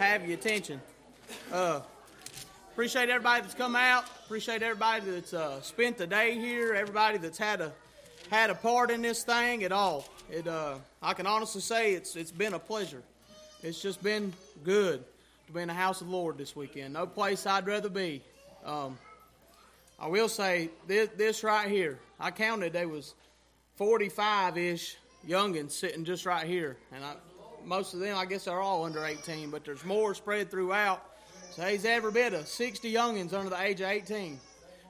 have your attention. Uh, appreciate everybody that's come out. Appreciate everybody that's uh, spent the day here. Everybody that's had a had a part in this thing at all. It uh, I can honestly say it's it's been a pleasure. It's just been good to be in the house of the Lord this weekend. No place I'd rather be. Um, I will say this, this right here. I counted there was 45 ish youngins sitting just right here, and I, most of them, I guess, are all under 18, but there's more spread throughout. So there's every bit of 60 youngins under the age of 18,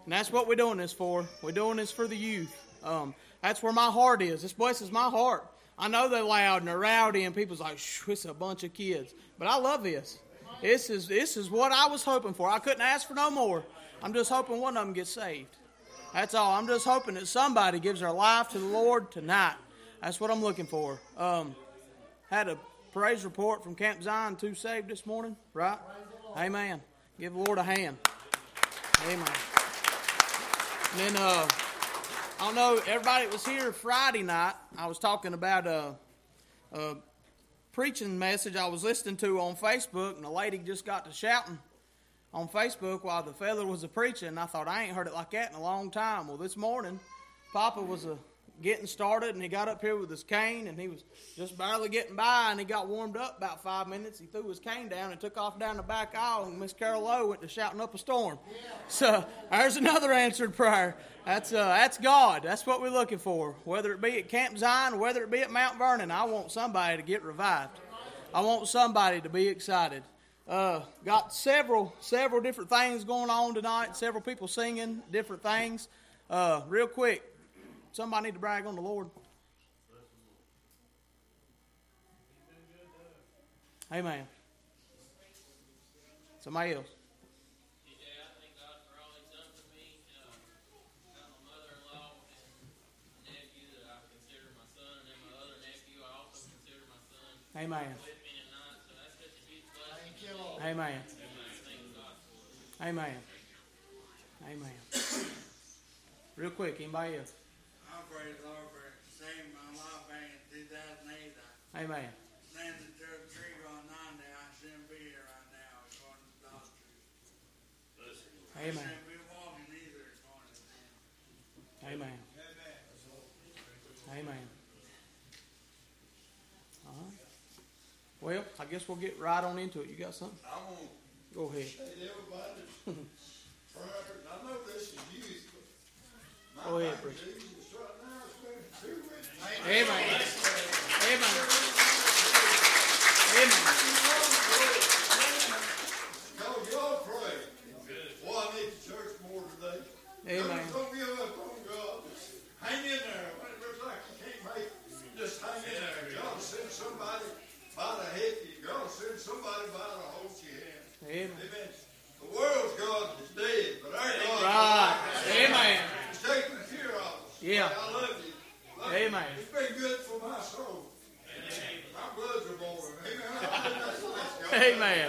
and that's what we're doing this for. We're doing this for the youth. Um, that's where my heart is. This blesses my heart. I know they're loud and they're rowdy, and people's like, it's a bunch of kids. But I love this. This is this is what I was hoping for. I couldn't ask for no more. I'm just hoping one of them gets saved. That's all. I'm just hoping that somebody gives their life to the Lord tonight. That's what I'm looking for. Um, had a praise report from Camp Zion, two saved this morning, right? Amen. Give the Lord a hand. Amen. And then, uh, I don't know, everybody that was here Friday night, I was talking about a, a preaching message I was listening to on Facebook, and a lady just got to shouting on Facebook while the fella was a preaching. I thought, I ain't heard it like that in a long time. Well, this morning, Papa was a getting started, and he got up here with his cane, and he was just barely getting by, and he got warmed up about five minutes. He threw his cane down and took off down the back aisle, and Miss Carol Lowe went to shouting up a storm. So there's another answered prayer. That's uh, that's God. That's what we're looking for. Whether it be at Camp Zion, whether it be at Mount Vernon, I want somebody to get revived. I want somebody to be excited. Uh, got several several different things going on tonight. Several people singing different things. Uh, real quick, Somebody need to brag on the Lord. Amen. Somebody else. Amen. Amen. Amen. Amen. Real quick, anybody else? Praise the Lord for saving my life back in 2008. I Amen. landed to a tree on 90. I shouldn't be here right now according to the doctors. Amen. I shouldn't be walking either according to them. Amen. Amen. Uh-huh. Well, I guess we'll get right on into it. You got something? I want Go ahead. to say to everybody, prior, I know this is youth, but Go ahead, main preacher. duty is right Amen. Amen. Amen. Cause y'all pray. Boy, I need the church more today. Amen. Don't, give up on God. Hang in there. When it looks like you can't make it, just hang in there. God send somebody by to help you. God send somebody by to hold your hand. Amen. Amen. The world's God is dead, but our God Right. Amen. is taking care of us. Yeah. I love you. Love Amen. You. It's been good for my soul. My bloods are boiling. Amen. I think that's the best God. Amen.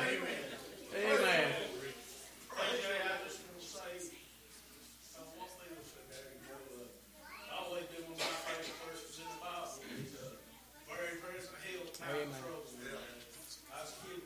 Amen. I just want to say, one thing was that there, you know, I always been one of my favorite verses in the Bible. He's, very present help in time of Amen. trouble. I was kidding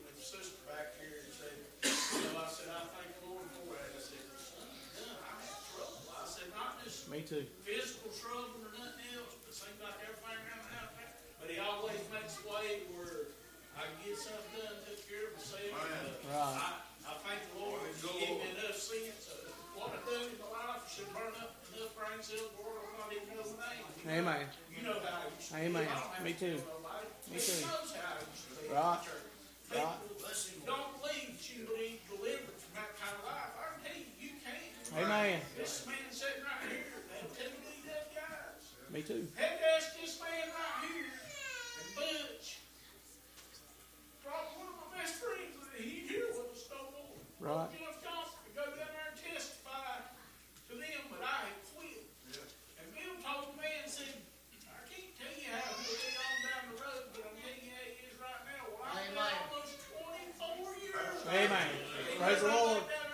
I get something done, took care of myself. Right. I, I thank the Lord that He gave me enough sense of what I do in my life. I should burn up enough brain cells, Lord, I'm not even know the name. Amen. You know how I used to Amen. do. I don't have Me too. nobody. Me He too. knows how I used to do. Right. People Right. don't believe that you will be delivered from that kind of life. I can tell you, you can't. Amen. This man sitting right here, and two beat up guys. Me too. Had to ask this man right here, and Butch, probably one of my best friends, he here with us no more. Right. You know, Johnson to go down there and testify to them, but I quit. And Bill told the man, said, I can't tell you how he'll on down the road, but I'm telling you how right now. I've been Amen. almost twenty-four years. Amen. Praise the Lord. Down there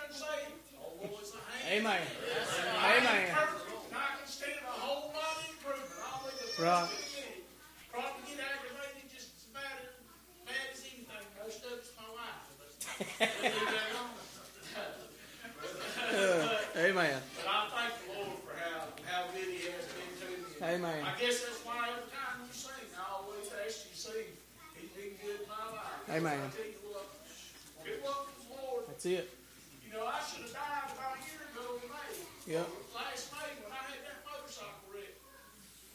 and Amen. But I thank the Lord for how, how good He has been to me. Amen. I guess that's why every time you sing, I always ask you to sing. He's been good in my life. Amen. I tell you what, it wasn't the Lord. That's it. You know, I should have died about a year ago in May. Yep. Last May when I had that motorcycle wreck.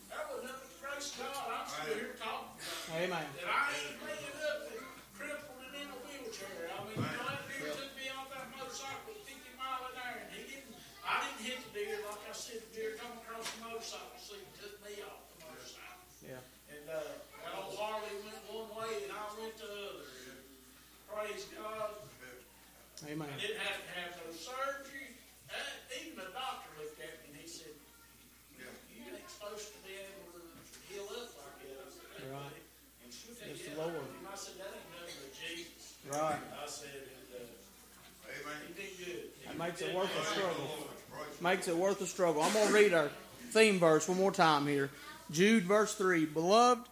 That was nothing but grace of God. I'm still here talking about it. Amen. And I ain't laying up and crippled and in a wheelchair. I mean, you know, that deer took me off that motorcycle at 50 mile an hour, and he didn't. I didn't hit the deer like I said. The deer come across the motorcycle seat and took me off the motorcycle. Yeah. And uh, that old Harley went one way, and I went the other. And praise God. Amen. I didn't have to have no surgery. Uh, even the doctor looked at me and he said, "You ain't supposed to be able to heal up like that." I said, Right. And she said, It's the "Yeah." Lord. And I said, "That ain't nothing but Jesus." Right. I said, and, uh, Amen. "He did good." That makes it worth the Praise the struggle. Lord. Makes it worth the struggle. I'm going to read our theme verse one more time here. Jude, verse 3. Beloved,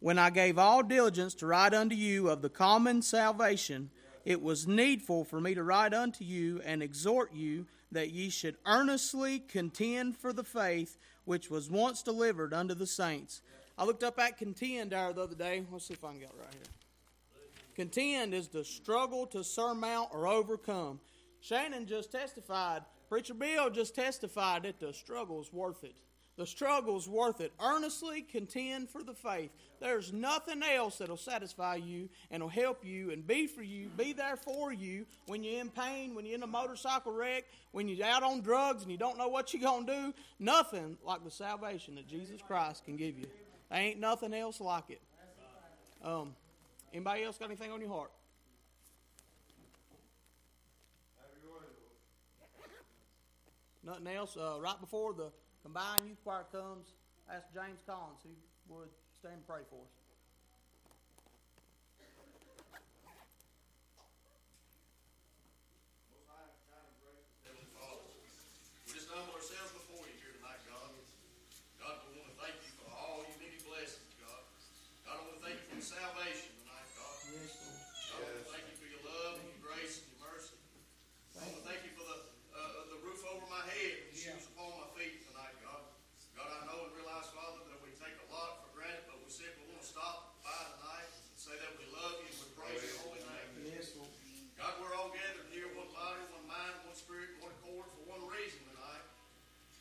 when I gave all diligence to write unto you of the common salvation, it was needful for me to write unto you and exhort you that ye should earnestly contend for the faith which was once delivered unto the saints. I looked up at contend there the other day. Let's see if I can get it right here. Contend is the struggle to surmount or overcome. Shannon just testified, Preacher Bill just testified that the struggle is worth it. The struggle is worth it. Earnestly contend for the faith. There's nothing else that'll satisfy you and will help you and be for you, be there for you when you're in pain, when you're in a motorcycle wreck, when you're out on drugs and you don't know what you're going to do. Nothing like the salvation that Jesus Christ can give you. There ain't nothing else like it. Um, anybody else got anything on your heart? Nothing else. Uh, right before the combined youth choir comes, ask James Collins who would stand and pray for us. We just humble ourselves before you here tonight, God. God, we want to thank you for all your many blessings, God. God, I want to thank you for your salvation tonight, God. Yes, Lord. God, I want to thank you for your love and your grace and your mercy. I want to thank you for the, uh, the roof over my head and the shoes upon my feet tonight, God. God, I know and realize, Father, that we take a lot for granted, but we said we want to stop by tonight and say that we love you and we praise your holy name. Yes, Lord. God, we're all gathered here, one body, one mind, one spirit, one accord for one reason tonight.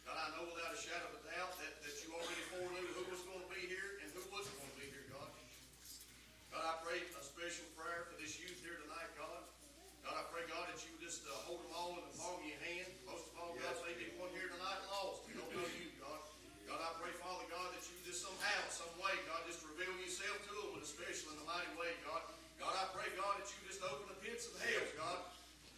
God, I know without a shadow of a doubt that, that you already foreknew who was going to be here and who wasn't going to be here, God. God, I pray a special prayer for this youth here tonight, God. God, I pray, God, that you just uh, hold them all in the palm of your hand. Most of all, God, they be one here tonight lost. We don't know you, God. God, I pray, Father God, that you just somehow, some way, God, just reveal yourself to them, but especially in the mighty way, God. God, I pray, God, that you just open the pits of hell, God.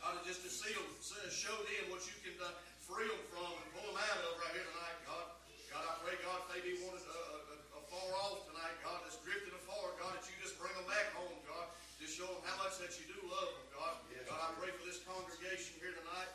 God, and just to see them, show them what you can uh, free them from and pull them out of right here tonight, God. God, I pray, God, if they be wanted uh, uh, uh, far off tonight, God, that's drifted afar, God, that you just bring them back home, God. Just show them how much that you do love them, God. God, I pray for this congregation here tonight.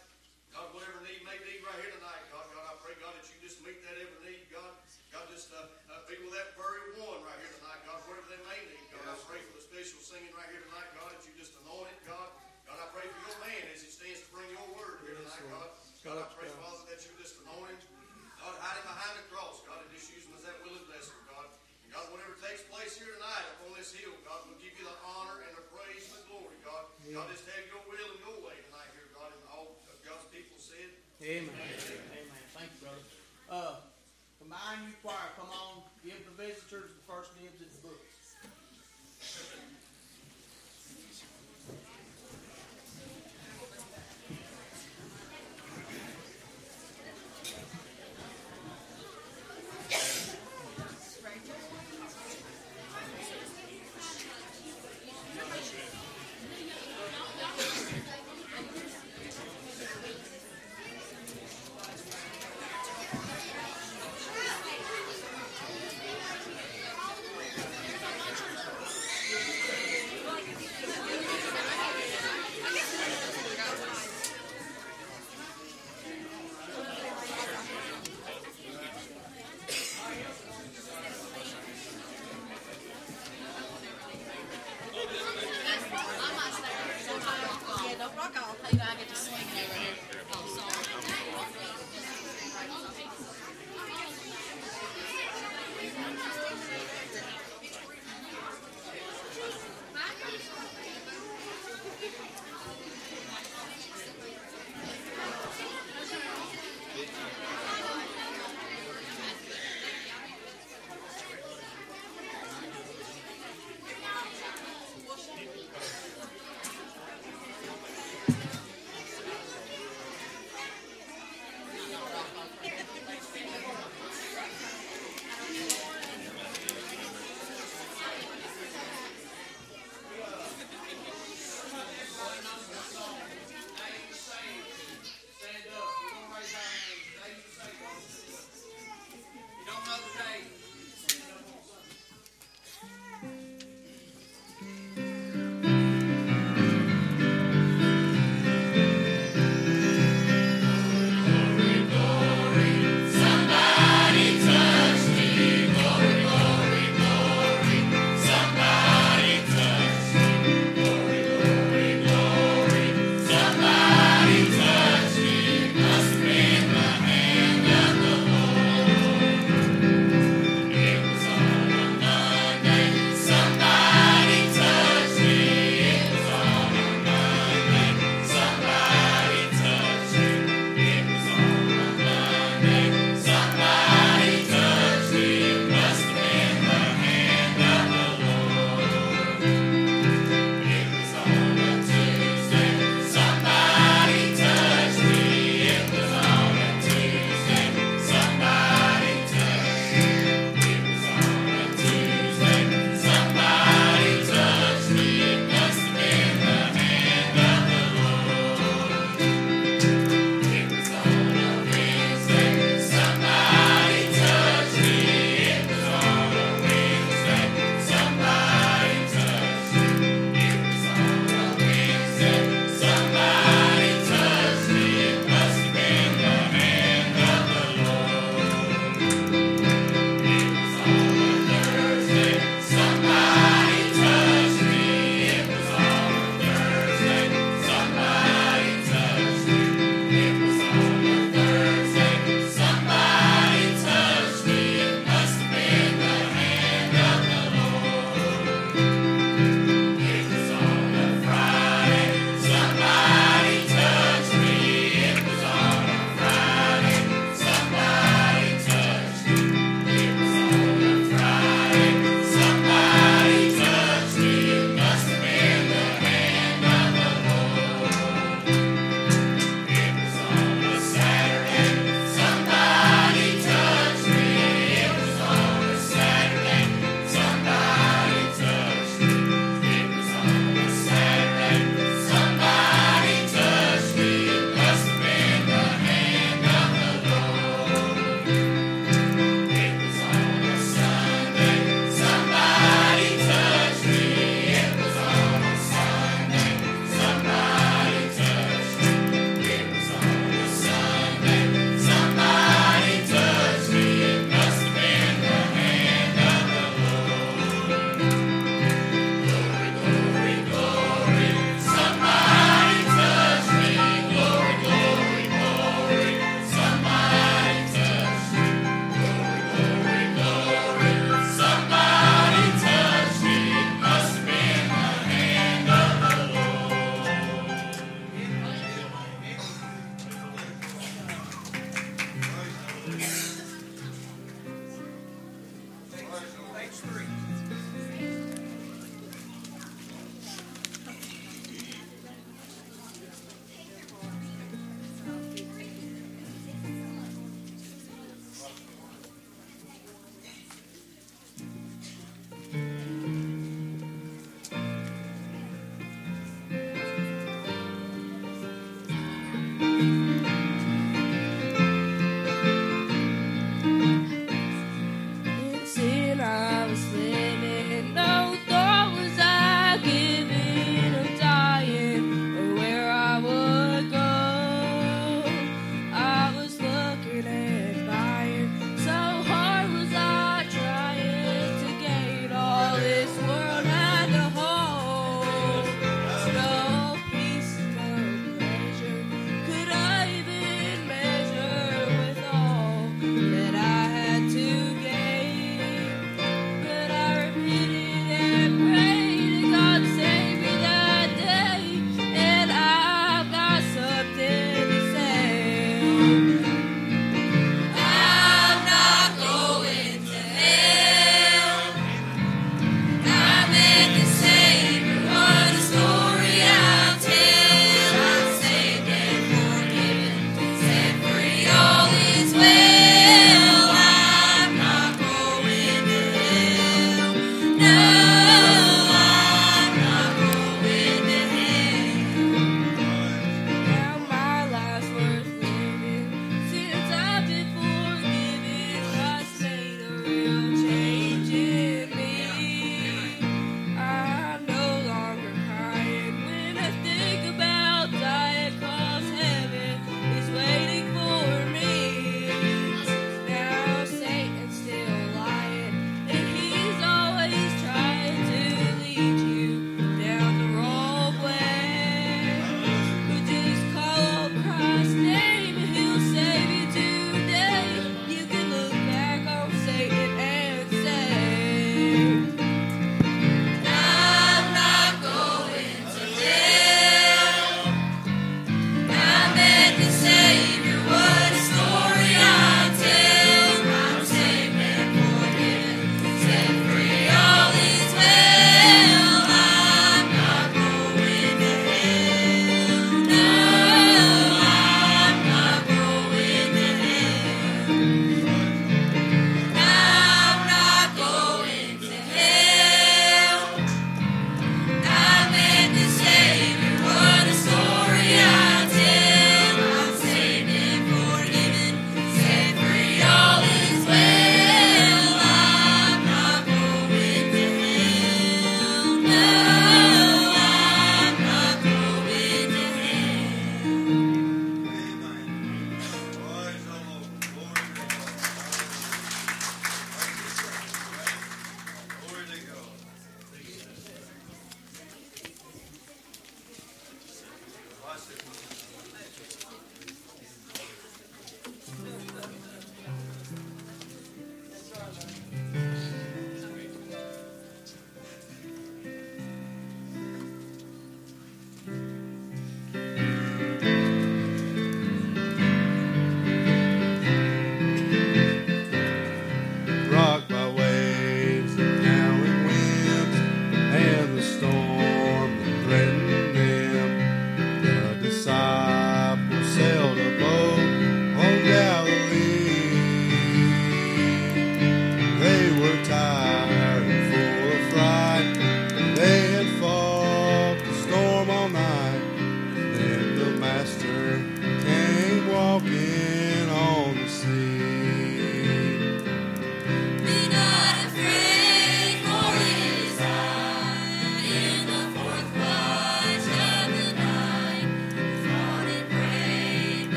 God, whatever need may be right here tonight, God. God, I pray, God, that you just meet that every need, God. God, just uh, uh, be with that very one right here tonight, God, whatever they may need, God. I pray for the special singing right here tonight, God, that you just anoint it, God. God, I pray for your man as he stands to bring your word here tonight, God. God, I pray, Father, that you just anoint him. God, hide him behind the cross, God, and just use him as that willing vessel, God. And God, whatever takes place here tonight upon this hill, God, we'll give you the honor and the praise and the glory, God. God, just have your will and your way tonight here, God, and all of God's people said. Amen. Amen.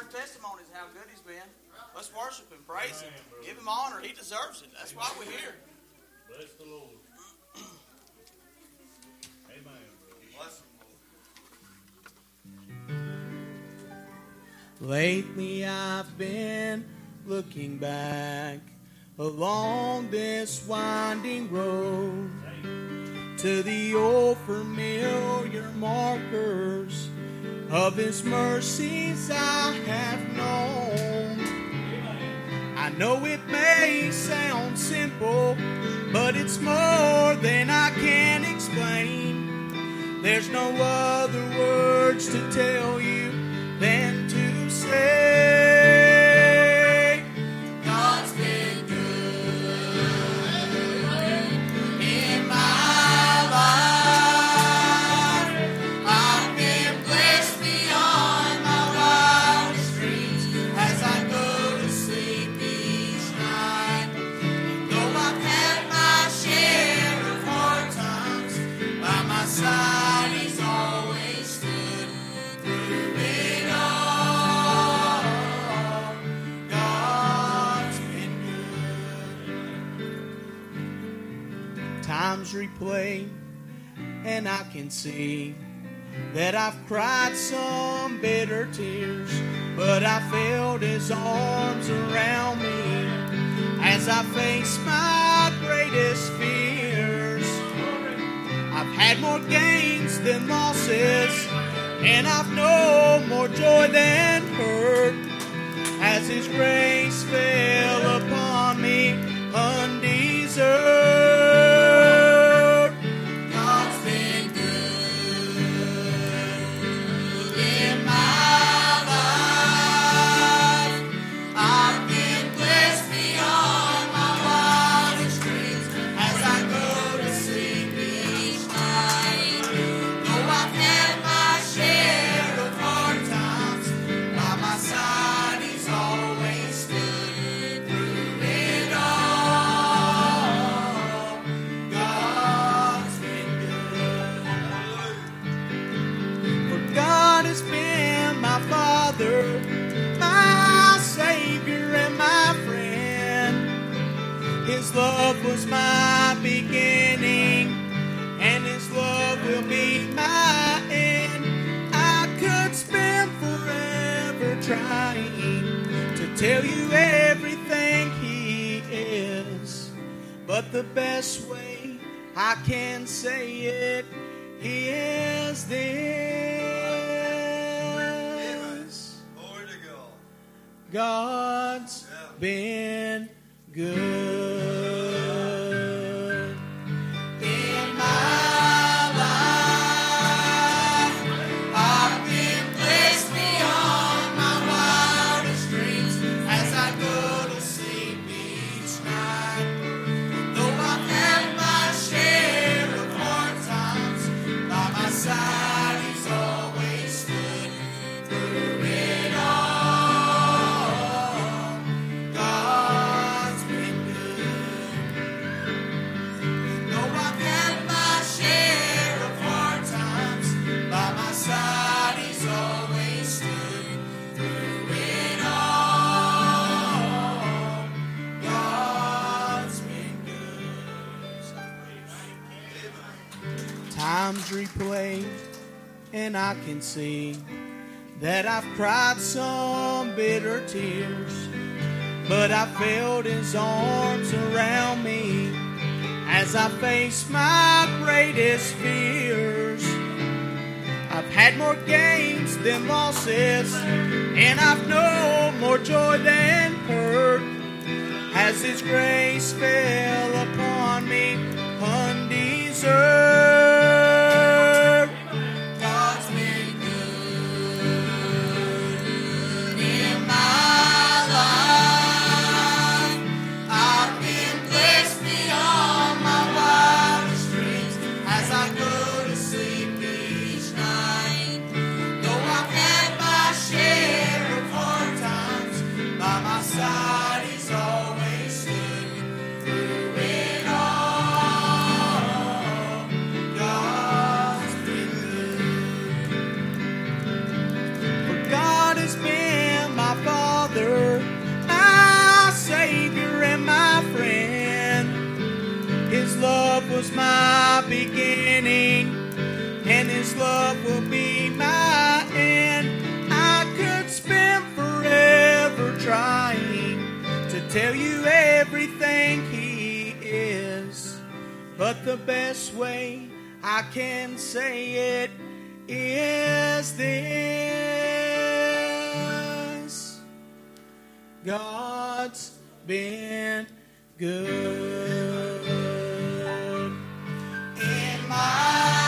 our testimonies how good he's been. Let's worship him, praise Amen, him, brother. give him honor. He deserves it. That's Amen. why we're here. Bless the Lord. Amen. Brother. Bless. Lately I've been looking back along this winding road to the old familiar markers of his mercies I have known. I know it may sound simple, but it's more than I can explain. There's no other words to tell you than to say. songs and I can see that I've cried some bitter tears, but I felt his arms around me as I faced my greatest fears. I've had more gains than losses, and I've known more joy than hurt as his grace fell upon me undeserved. Love was my beginning, and His love will be my end. I could spend forever trying to tell you everything He is, but the best way I can say it, He is this. God's been good. I can see that I've cried some bitter tears, but I felt his arms around me as I faced my greatest fears. I've had more gains than losses, and I've known more joy than hurt as his grace fell upon me undeserved. the best way I can say it is this. God's been good. In my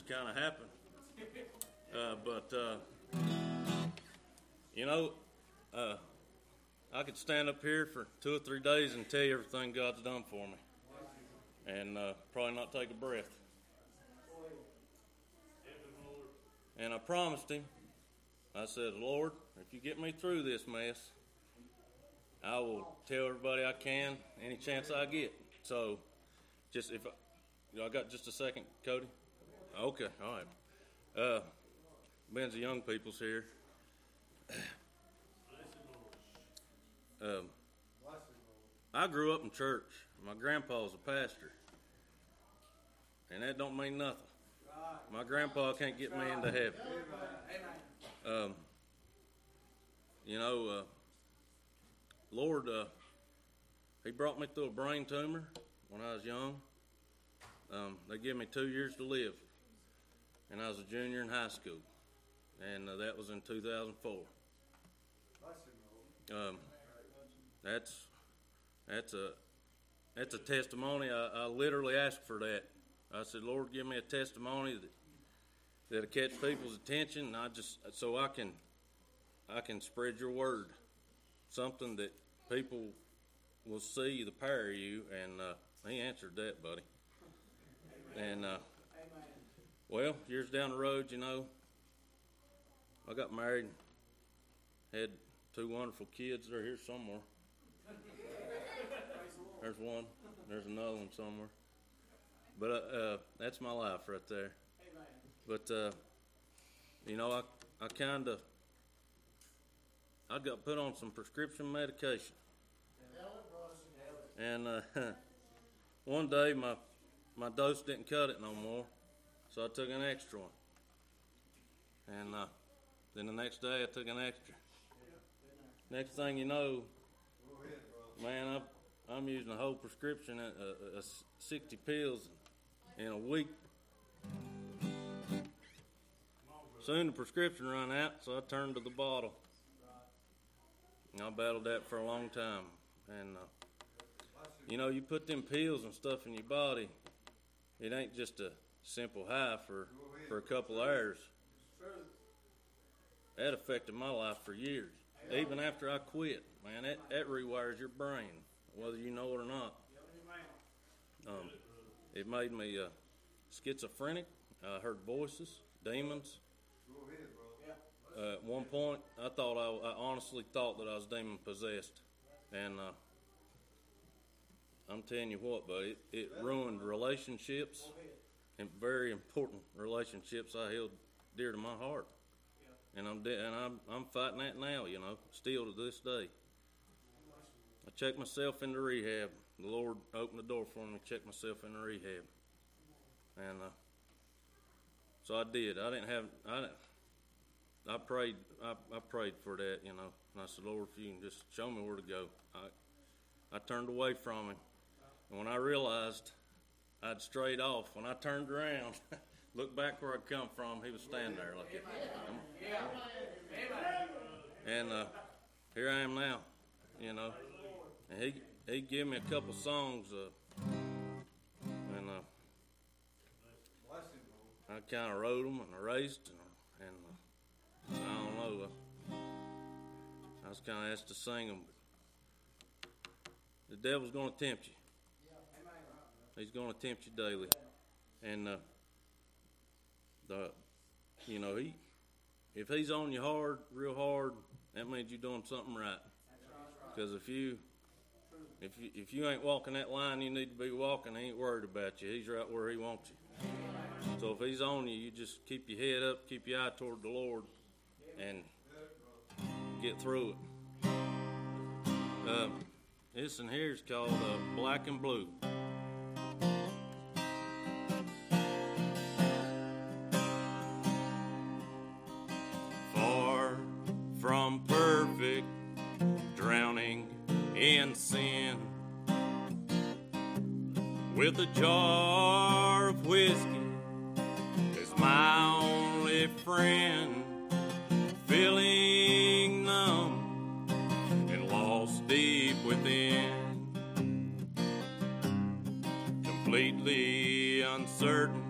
just kind of happened. Uh, but, uh, you know, uh, I could stand up here for two or three days and tell you everything God's done for me. And uh, probably not take a breath. And I promised him, I said, Lord, if you get me through this mess, I will tell everybody I can any chance I get. So, just if I, I got just a second, Cody. Okay, all right. Uh, Ben's the young people's here. Um, I grew up in church. My grandpa was a pastor, and that don't mean nothing. My grandpa can't get me into heaven. Um, you know, uh, Lord, uh, He brought me through a brain tumor when I was young. Um, they gave me two years to live, and I was a junior in high school, and uh, that was in 2004. Um, that's that's a that's a testimony. I, I literally asked for that. I said, Lord, give me a testimony that that'll catch people's attention, and I just so I can I can spread your word, something that people will see the power of you. And uh, he answered that, buddy. And uh, well, years down the road, you know, I got married, had two wonderful kids. They're here somewhere. There's one. There's another one somewhere. But uh, uh, that's my life right there. But uh, you know, I I kind of I got put on some prescription medication, and uh, one day my my dose didn't cut it no more, so I took an extra one. And uh, then the next day I took an extra. Next thing you know, man, I'm, I'm using a whole prescription, uh, uh, uh, 60 pills in a week. Soon the prescription run out, so I turned to the bottle. And I battled that for a long time. And, uh, you know, you put them pills and stuff in your body, it ain't just a simple high for, for a couple hours. That affected my life for years. Even after I quit, man, that, that rewires your brain, whether you know it or not. Um, it made me uh, schizophrenic. I heard voices, demons. Uh, at one point, I thought I, I honestly thought that I was demon possessed, and uh, I'm telling you what, but it, it ruined relationships and very important relationships I held dear to my heart, and I'm de- and I'm I'm fighting that now, you know, still to this day. I checked myself into rehab. The Lord opened the door for me. Checked myself into rehab, and uh, so I did. I didn't have I didn't, I prayed I, I prayed for that, you know, and I said, Lord, if you can just show me where to go. I I turned away from him, and when I realized I'd strayed off, when I turned around, looked back where I'd come from, he was standing there like. And uh, here I am now, you know. And he he gave me a couple songs, uh, and uh, I kind of wrote them and erased, and, and uh, I don't know. Uh, I was kind of asked to sing them. The devil's going to tempt you. He's going to tempt you daily, and uh, the you know he if he's on you hard, real hard, that means you're doing something right. Because if you if you if you ain't walking that line you need to be walking, he ain't worried about you. He's right where he wants you. So if he's on you, you just keep your head up, keep your eye toward the Lord, and get through it. Uh, this one here is called uh, Black and Blue. With a jar of whiskey. As my only friend, feeling numb and lost deep within, completely uncertain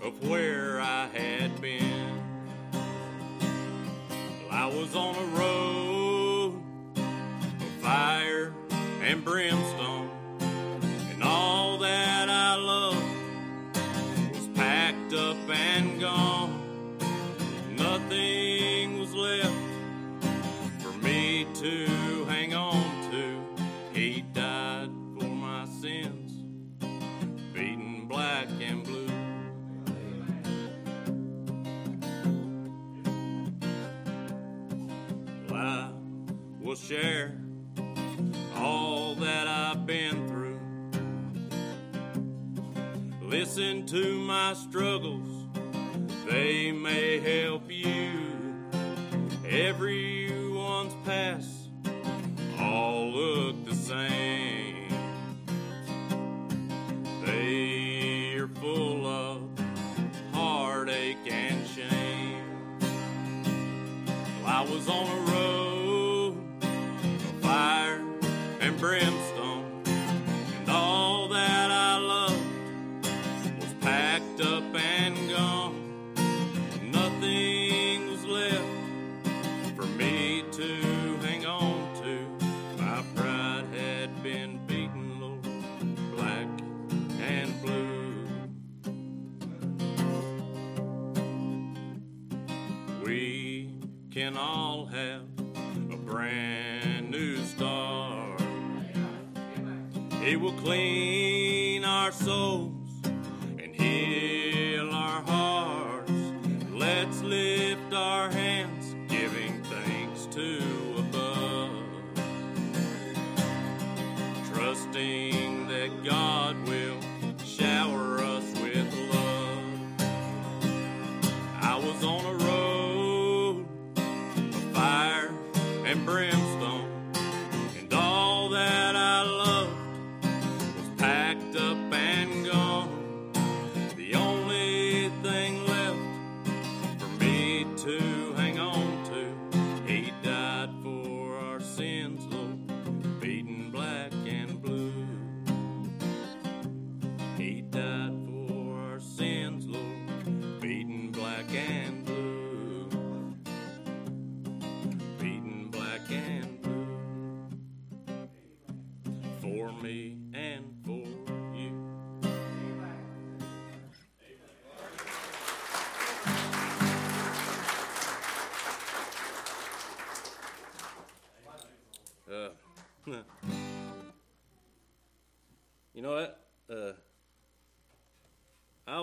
of where I had been. Well, I was on a road of fire and brimstone, Listen to my struggles, they may help you. Everyone's past all look the same. They are full of heartache and shame. Well, I was on a road of fire and brimstone,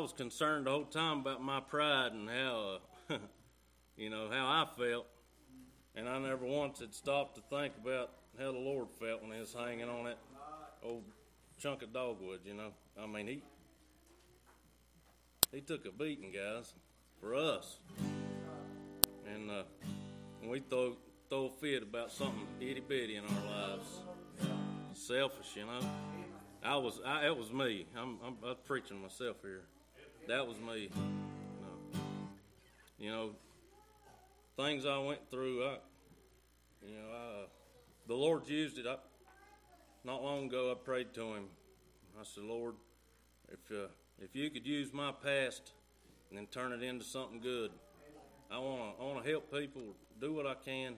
was concerned the whole time about my pride and how, uh, you know, how I felt, and I never once had stopped to think about how the Lord felt when He was hanging on that old chunk of dogwood. You know, I mean, He He took a beating, guys, for us, and uh, we throw throw a fit about something itty bitty in our lives, selfish, you know. I was, I, it was me. I'm, I'm, I'm preaching myself here. That was me. No. You know, things I went through. I, you know, I, the Lord used it. I, not long ago, I prayed to Him. I said, Lord, if uh, if you could use my past and then turn it into something good, I want to, I want to help people do what I can.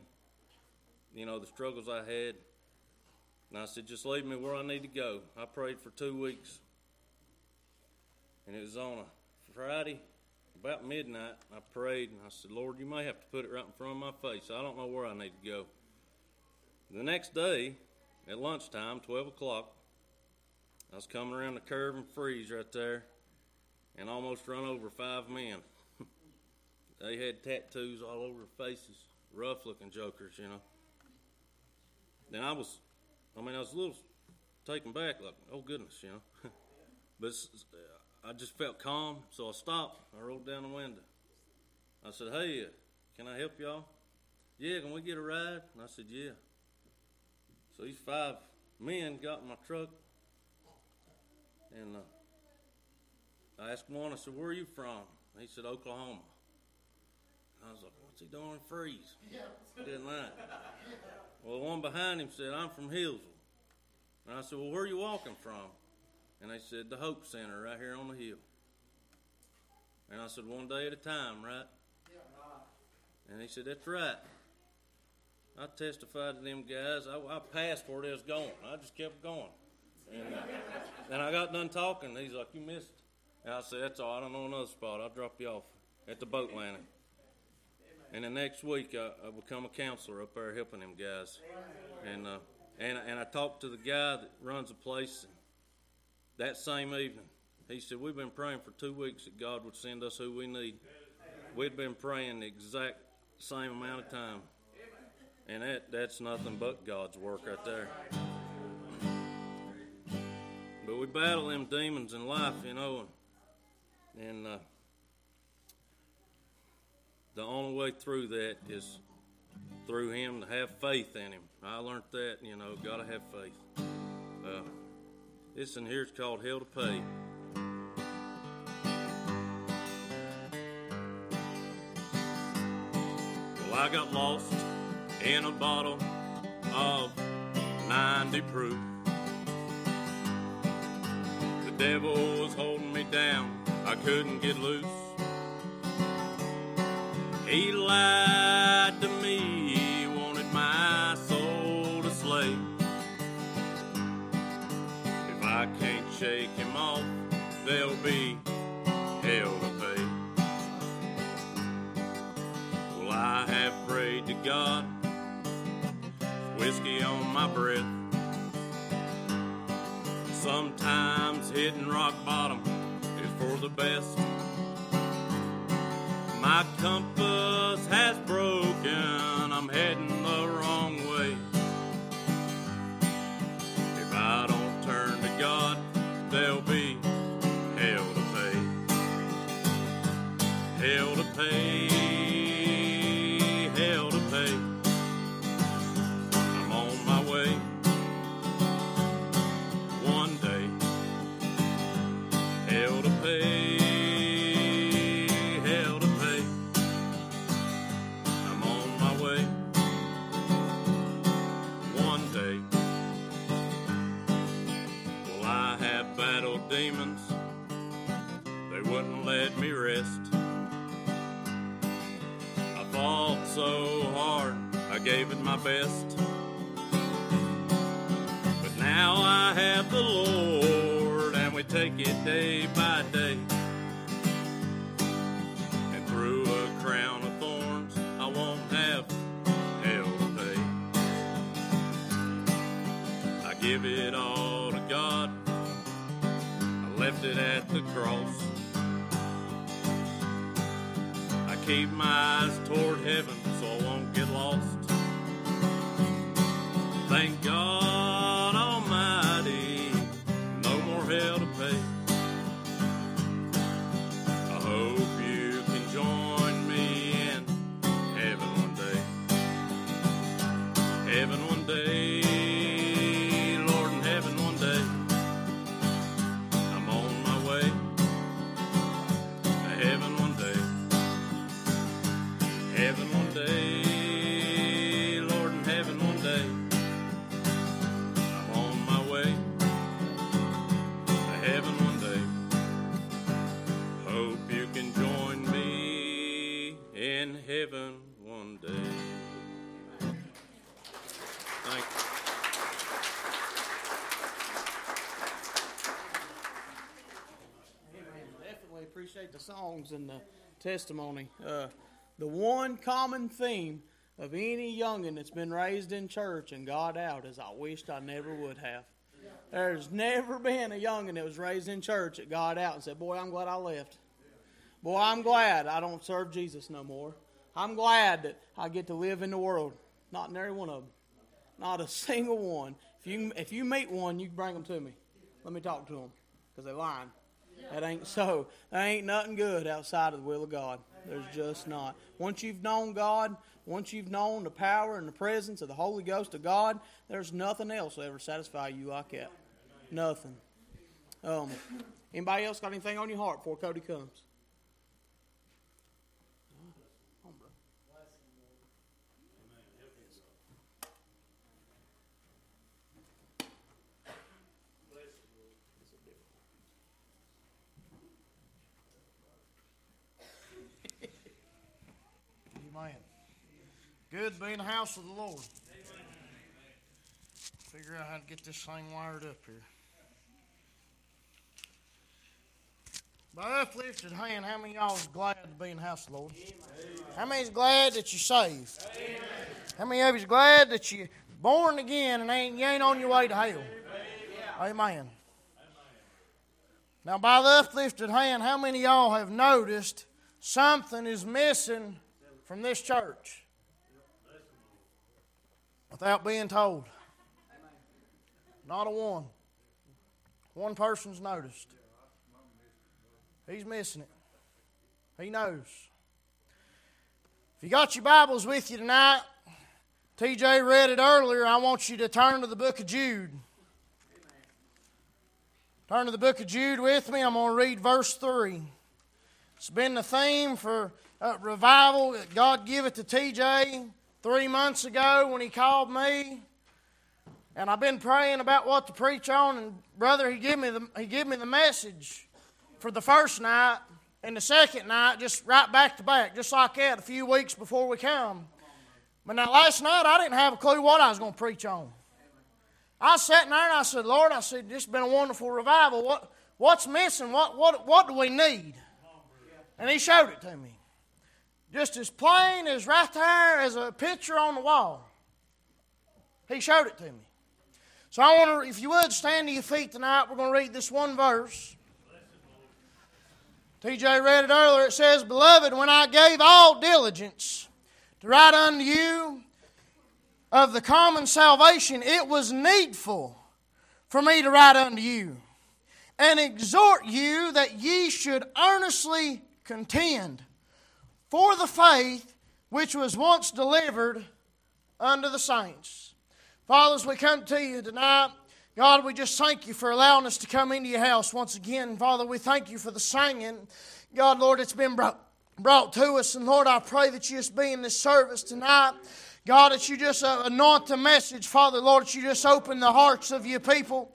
You know, the struggles I had. And I said, just leave me where I need to go. I prayed for two weeks. And it was on a Friday, about midnight. I prayed and I said, Lord, you may have to put it right in front of my face. I don't know where I need to go. The next day, at lunchtime, 12 o'clock, I was coming around the curve and Fries right there and almost run over five men. they had tattoos all over their faces, rough looking jokers, you know. Then I was I mean, I was a little taken back, like, oh goodness, you know. but I just felt calm, so I stopped. I rolled down the window. I said, hey, uh, can I help y'all? Yeah, can we get a ride? And I said, yeah. So these five men got in my truck, and uh, I asked one, I said, where are you from? And he said, Oklahoma. I was like, what's he doing in Fries? Didn't like. Well, the one behind him said, I'm from Hillsville. And I said, well, where are you walking from? And they said, the Hope Center right here on the hill. And I said, one day at a time, right? And he said, that's right. I testified to them guys. I, I passed where they was going. I just kept going. And, uh, and I got done talking. He's like, you missed. And I said, that's all. I don't know another spot. I'll drop you off at the boat landing. And the next week, I, I become a counselor up there helping them guys. And, uh, and, and I talked to the guy that runs the place that same evening. He said, We've been praying for two weeks that God would send us who we need. We'd been praying the exact same amount of time. And that, that's nothing but God's work right there. But we battle them demons in life, you know, and, and uh, the only way through that is through Him to have faith in Him. I learned that, you know, got to have faith. Uh, this in here is called Hell to Pay. Well, I got lost in a bottle of 90 proof. The devil was holding me down, I couldn't get loose. He lied shake him off, there'll be hell to pay. Well, I have prayed to God, whiskey on my breath. Sometimes hitting rock bottom is for the best. My compass has broken, I'm heading pay, best. But now I have the Lord, and we take it day by songs and the testimony. Uh, the one common theme of any youngin that's been raised in church and got out is I wished I never would have. There's never been a youngin that was raised in church that got out and said, Boy, I'm glad I left. Boy, I'm glad I don't serve Jesus no more. I'm glad that I get to live in the world. Not in every one of them. Not a single one. If you if you meet one, you bring them to me. Let me talk to them because they're lying. That ain't so. There ain't nothing good outside of the will of God. There's just not. Once you've known God, once you've known the power and the presence of the Holy Ghost of God, there's nothing else will ever satisfy you like that. Nothing. Um, anybody else got anything on your heart before Cody comes? Come on, bro. To be in the house of the Lord. Figure out how to get this thing wired up here. By uplifted hand, how many y'all is glad to be in the house of the Lord? How many is glad that you're saved? How many of you is glad that you're born again and ain't, you ain't on your way to hell? Amen. Now, by the uplifted hand, how many y'all have noticed something is missing from this church without being told? Not a one. One person's noticed. He's missing it. He knows. If you got your Bibles with you tonight, TJ read it earlier. I want you to turn to the book of Jude. Turn to the book of Jude with me. I'm going to read verse 3. It's been the theme for uh, revival God give it to TJ three months ago when he called me. And I've been praying about what to preach on, and brother, he gave me the he gave me the message for the first night and the second night, just right back to back, just like that, a few weeks before we come. But now last night I didn't have a clue what I was going to preach on. I sat there and I said, Lord, I said, this has been a wonderful revival. What what's missing? What what what do we need? And he showed it to me. Just as plain as right there as a picture on the wall. He showed it to me. So I want to, if you would, stand to your feet tonight. We're going to read this one verse. TJ read it earlier. It says, Beloved, when I gave all diligence to write unto you of the common salvation, it was needful for me to write unto you and exhort you that ye should earnestly contend for the faith which was once delivered unto the saints. Fathers, we come to you tonight. God, we just thank you for allowing us to come into your house once again. Father, we thank you for the singing. God, Lord, it's been brought, brought to us. And Lord, I pray that you just be in this service tonight. God, that you just uh, anoint the message. Father, Lord, that you just open the hearts of your people.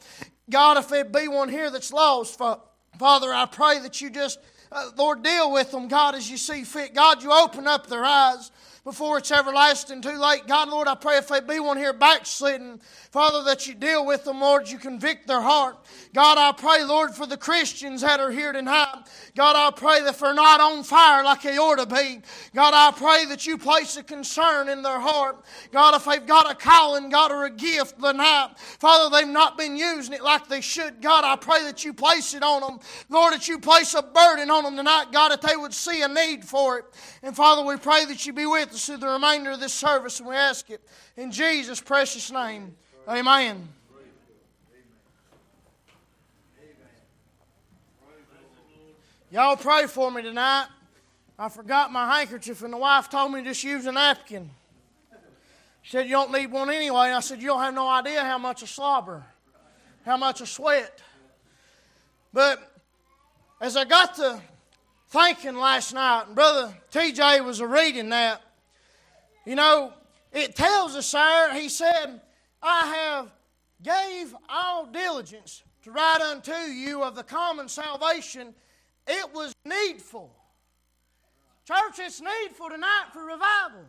God, if there be one here that's lost, Father, I pray that you just, uh, Lord, deal with them, God, as you see fit. God, you open up their eyes before it's everlasting too late. God, Lord, I pray if they be one here backslidden, Father, that you deal with them, Lord, you convict their heart. God, I pray, Lord, for the Christians that are here tonight. God, I pray that they're not on fire like they ought to be. God, I pray that you place a concern in their heart. God, if they've got a calling, God, or a gift tonight, Father, they've not been using it like they should. God, I pray that you place it on them. Lord, that you place a burden on them tonight, God, that they would see a need for it. And Father, we pray that you be with us through the remainder of this service, and we ask it in Jesus' precious name. Amen. Y'all pray for me tonight. I forgot my handkerchief, and the wife told me to just use a napkin. She said, You don't need one anyway. I said, You don't have no idea how much I slobber, how much I sweat. But as I got to thinking last night, and Brother TJ was reading that, you know, it tells us there, he said, I have gave all diligence to write unto you of the common salvation. It was needful. Church, it's needful tonight for revival.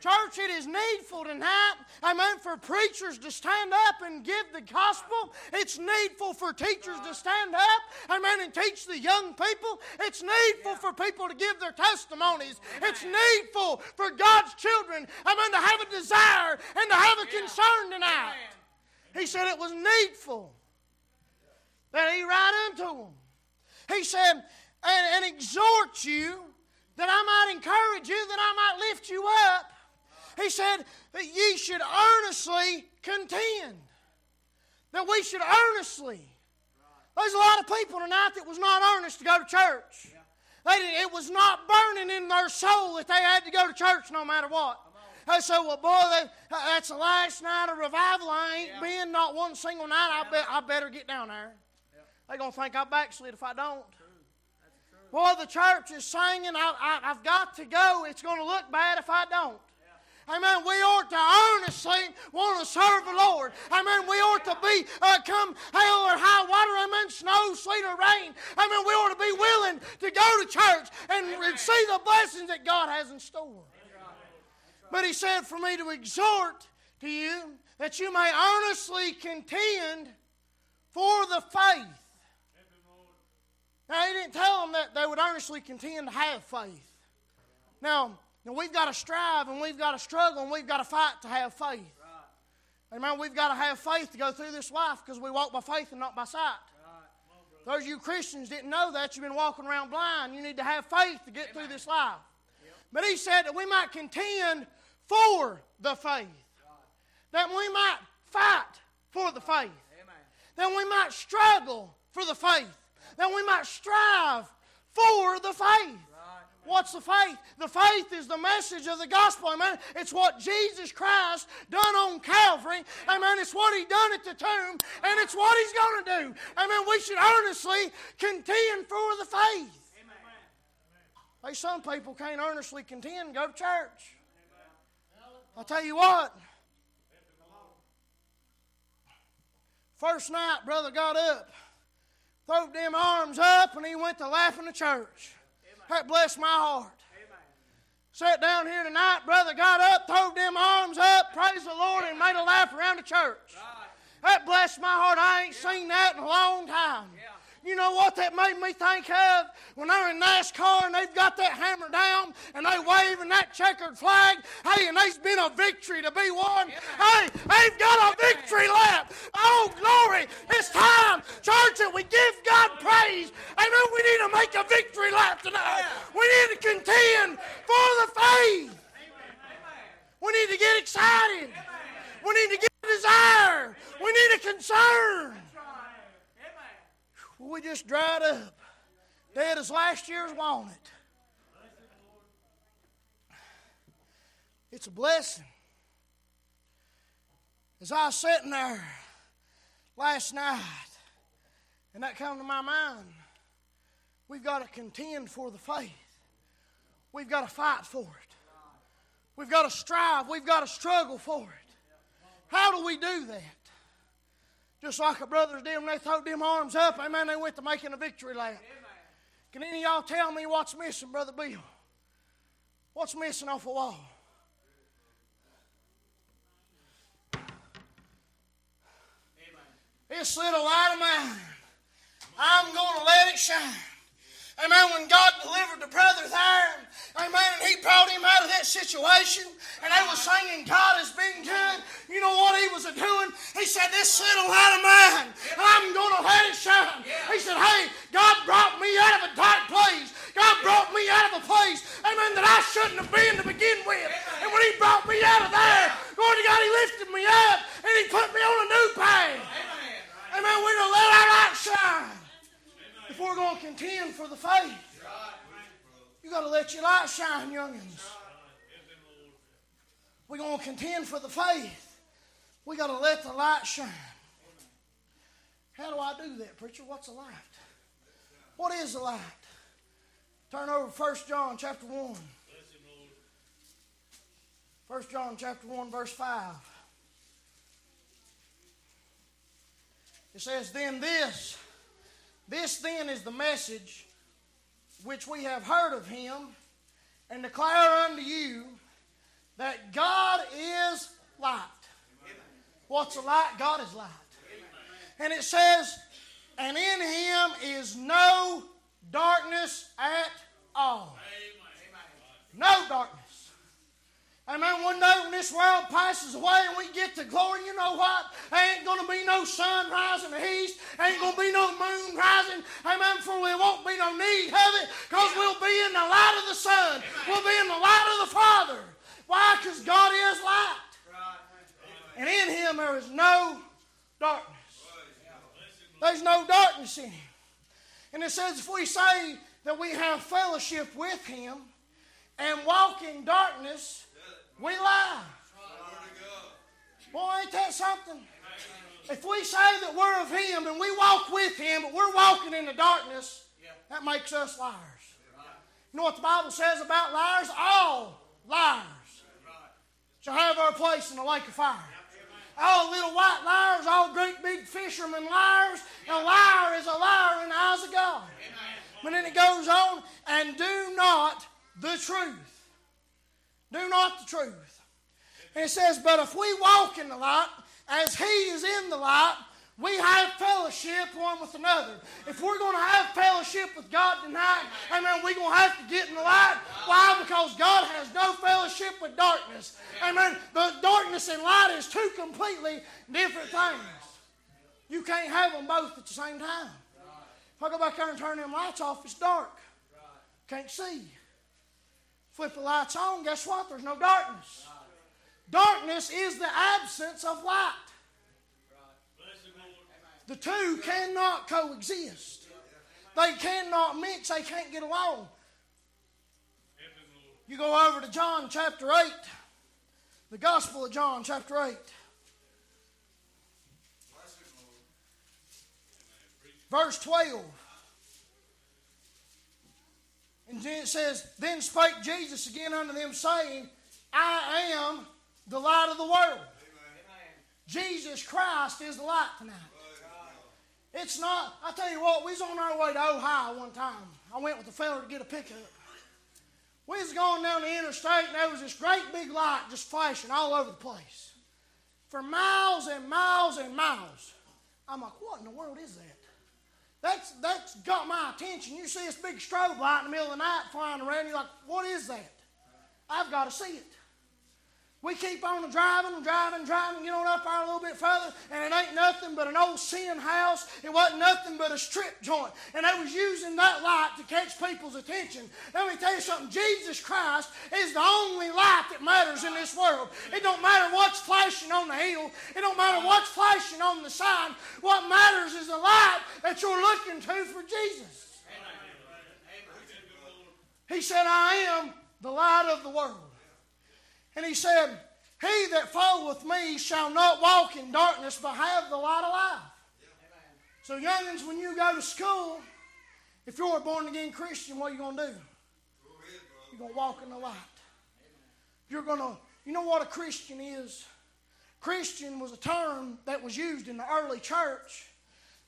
Church, it is needful tonight, amen, for preachers to stand up and give the gospel. It's needful for teachers to stand up, amen, and teach the young people. It's needful for people to give their testimonies. It's needful for God's children, amen, to have a desire and to have a concern tonight. He said it was needful that he write unto them. He said, and, and exhort you that I might encourage you, that I might lift you up. He said that ye should earnestly contend. That we should earnestly. There's a lot of people tonight that was not earnest to go to church. They, it was not burning in their soul that they had to go to church no matter what. They said, well, boy, that's the last night of revival. I ain't yeah. been not one single night. I, bet, I better get down there. Yeah. They're going to think I backslid if I don't. Boy, the church is singing. I, I, I've got to go. It's going to look bad if I don't. Amen. We ought to earnestly want to serve the Lord. Amen. We ought to be, uh, come hail or high water, amen, snow, sleet, or rain. Amen. We ought to be willing to go to church and amen. see the blessings that God has in store. But he said, For me to exhort to you that you may earnestly contend for the faith. Now, he didn't tell them that they would earnestly contend to have faith. Now, now we've got to strive and we've got to struggle and we've got to fight to have faith. Amen. We've got to have faith to go through this life because we walk by faith and not by sight. Those of you Christians didn't know that. You've been walking around blind. You need to have faith to get through this life. But he said that we might contend for the faith. That we might fight for the faith. That we might struggle for the faith. That we might strive for the faith. What's the faith? The faith is the message of the gospel. Amen. It's what Jesus Christ done on Calvary. Amen. It's what He done at the tomb, and it's what He's going to do. Amen. We should earnestly contend for the faith. Amen. Hey, some people can't earnestly contend go to church. I'll tell you what. First night, brother got up, threw them arms up, and he went to laughing the church. That blessed my heart. Sat down here tonight, brother got up, threw them arms up, praised the Lord, and made a laugh around the church. That blessed my heart. I ain't seen that in a long time. You know what that made me think of? When they're in NASCAR and they've got that hammer down and they waving that checkered flag. Hey, and there's been a victory to be won. Hey, they've got a victory lap. Oh, glory. It's time, church, that we give God praise. Amen. We need to make a victory lap tonight. We need to contend for the faith. We need to get excited. We need to get a desire. We need a concern. We just dried up. Dead as last year's walnut. It's a blessing. As I was sitting there last night, and that come to my mind, we've got to contend for the faith. We've got to fight for it. We've got to strive. We've got to struggle for it. How do we do that? Just like the brothers did when they threw them arms up, amen, they went to making a victory lap. Can any of y'all tell me what's missing, Brother Bill? What's missing off the wall? This little light of mine, I'm going to let it shine. Amen. When God delivered the brother there, amen, and he brought him out of that situation, and they were singing, God has been good. You know what he was doing? He said, This little light of mine, I'm going to let it shine. He said, Hey, God brought me out of a dark place. God brought me out of a place, amen, that I shouldn't have been to begin with. And when he brought me out of there, to God, he lifted me up and he put me on a new path. Amen. We're going to let our light shine if we're going to contend for the faith. You got to let your light shine, youngins. We're going to contend for the faith. We got to let the light shine. How do I do that, preacher? What's a light? What is a light? Turn over to 1 John chapter 1. 1 John chapter 1 verse 5. It says, Then this, this then is the message which we have heard of him and declare unto you that God is light. What's a light? God is light. And it says, and in him is no darkness at all. No darkness. Amen. One day when this world passes away and we get to glory, you know what? There ain't going to be no sun rising in the east. Ain't going to be no moon rising. Amen. For there won't be no need of it because we'll be in the light of the sun. We'll be in the light of the Father. Why? Because God is light. And in Him there is no darkness. There's no darkness in Him. And it says if we say that we have fellowship with Him and walk in darkness, we lie. Boy, ain't that something? If we say that we're of Him and we walk with Him, but we're walking in the darkness, that makes us liars. You know what the Bible says about liars? All liars shall have our place in the lake of fire. All little white liars, all great big fishermen liars. A liar is a liar in the eyes of God. But then it goes on, and do not the truth. Do not the truth. And it says, But if we walk in the light, as He is in the light, we have fellowship one with another. If we're going to have fellowship with God tonight, amen, we're going to have to get in the light. Why? Because God has no fellowship with darkness. Amen. The darkness and light is two completely different things. You can't have them both at the same time. If I go back there and turn them lights off, it's dark. Can't see. Flip the lights on, guess what? There's no darkness. Darkness is the absence of light. The two cannot coexist. They cannot mix. They can't get along. You go over to John chapter 8, the Gospel of John chapter 8. Verse 12. And it says, Then spake Jesus again unto them, saying, I am the light of the world. Jesus Christ is the light tonight. It's not, I tell you what, we was on our way to Ohio one time. I went with a fella to get a pickup. We was going down the interstate and there was this great big light just flashing all over the place. For miles and miles and miles. I'm like, what in the world is that? That's, that's got my attention. You see this big strobe light in the middle of the night flying around, you're like, what is that? I've got to see it. We keep on driving, driving, driving, get on up there a little bit further, and it ain't nothing but an old sin house. It wasn't nothing but a strip joint. And they was using that light to catch people's attention. Let me tell you something. Jesus Christ is the only light that matters in this world. It don't matter what's flashing on the hill. It don't matter what's flashing on the sign. What matters is the light that you're looking to for Jesus. He said, I am the light of the world. And he said, He that followeth me shall not walk in darkness, but have the light of life. So, youngins, when you go to school, if you're a born again Christian, what are you going to do? You're going to walk in the light. You're going to, you know what a Christian is? Christian was a term that was used in the early church.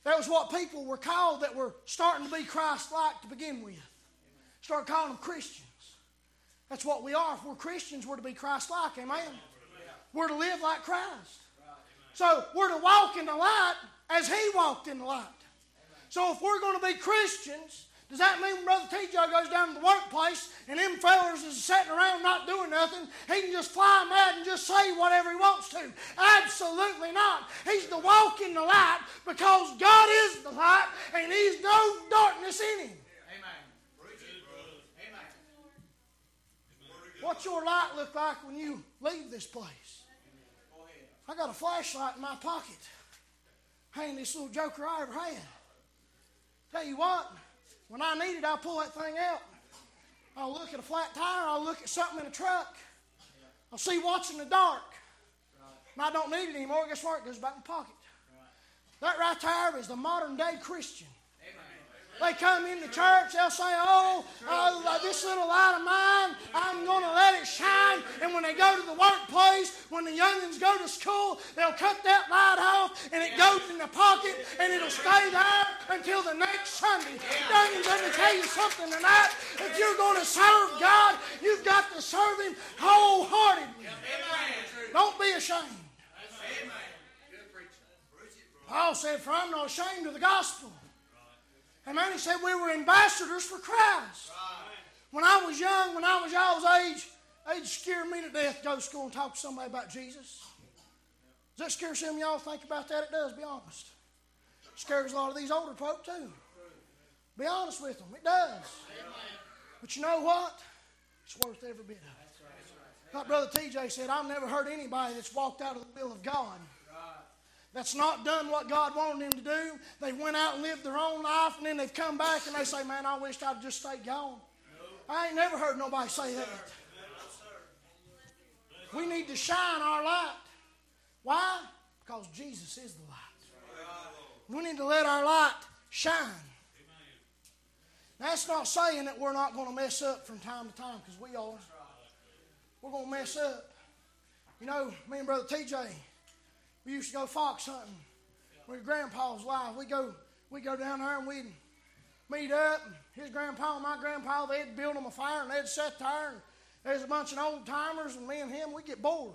That was what people were called that were starting to be Christ like to begin with. Start calling them Christians. That's what we are. If we're Christians, we're to be Christ like. Amen. We're to live like Christ. So we're to walk in the light as He walked in the light. So if we're going to be Christians, does that mean Brother TJ goes down to the workplace and them fellas is sitting around not doing nothing? He can just fly mad and just say whatever he wants to. Absolutely not. He's the walk in the light because God is the light and He's no darkness in Him. What's your light look like when you leave this place? I got a flashlight in my pocket. Handiest little joker I ever had. Tell you what, when I need it, I'll pull that thing out. I'll look at a flat tire, I'll look at something in a truck. I'll see what's in the dark. And I don't need it anymore. Guess what? It goes back in my pocket. That right is the modern day Christian. They come into church, they'll say, Oh, uh, this little light of mine, I'm going to let it shine. And when they go to the workplace, when the youngins go to school, they'll cut that light off and it goes in the pocket and it'll stay there until the next Sunday. Youngins, let me tell you something tonight. If you're going to serve God, you've got to serve Him wholeheartedly. Don't be ashamed. Paul said, For I'm not ashamed of the gospel. Amen. He said we were ambassadors for Christ. When I was young, when I was y'all's age, they'd scare me to death to go to school and talk to somebody about Jesus. Does that scare some of y'all think about that? It does, be honest. It scares a lot of these older folk too. Be honest with them. It does. But you know what? It's worth every bit of it. Like Brother TJ said, I've never heard anybody that's walked out of the will of God that's not done what God wanted them to do. They went out and lived their own life, and then they've come back and they say, Man, I wished I'd just stayed gone. I ain't never heard nobody say that. We need to shine our light. Why? Because Jesus is the light. We need to let our light shine. That's not saying that we're not going to mess up from time to time, because we are. We're going to mess up. You know, me and Brother TJ, we used to go fox hunting. with grandpa's wife. we go we go down there and we'd meet up. His grandpa and my grandpa, they'd build them a fire and they'd sit there and there's a bunch of old timers and me and him, we get bored.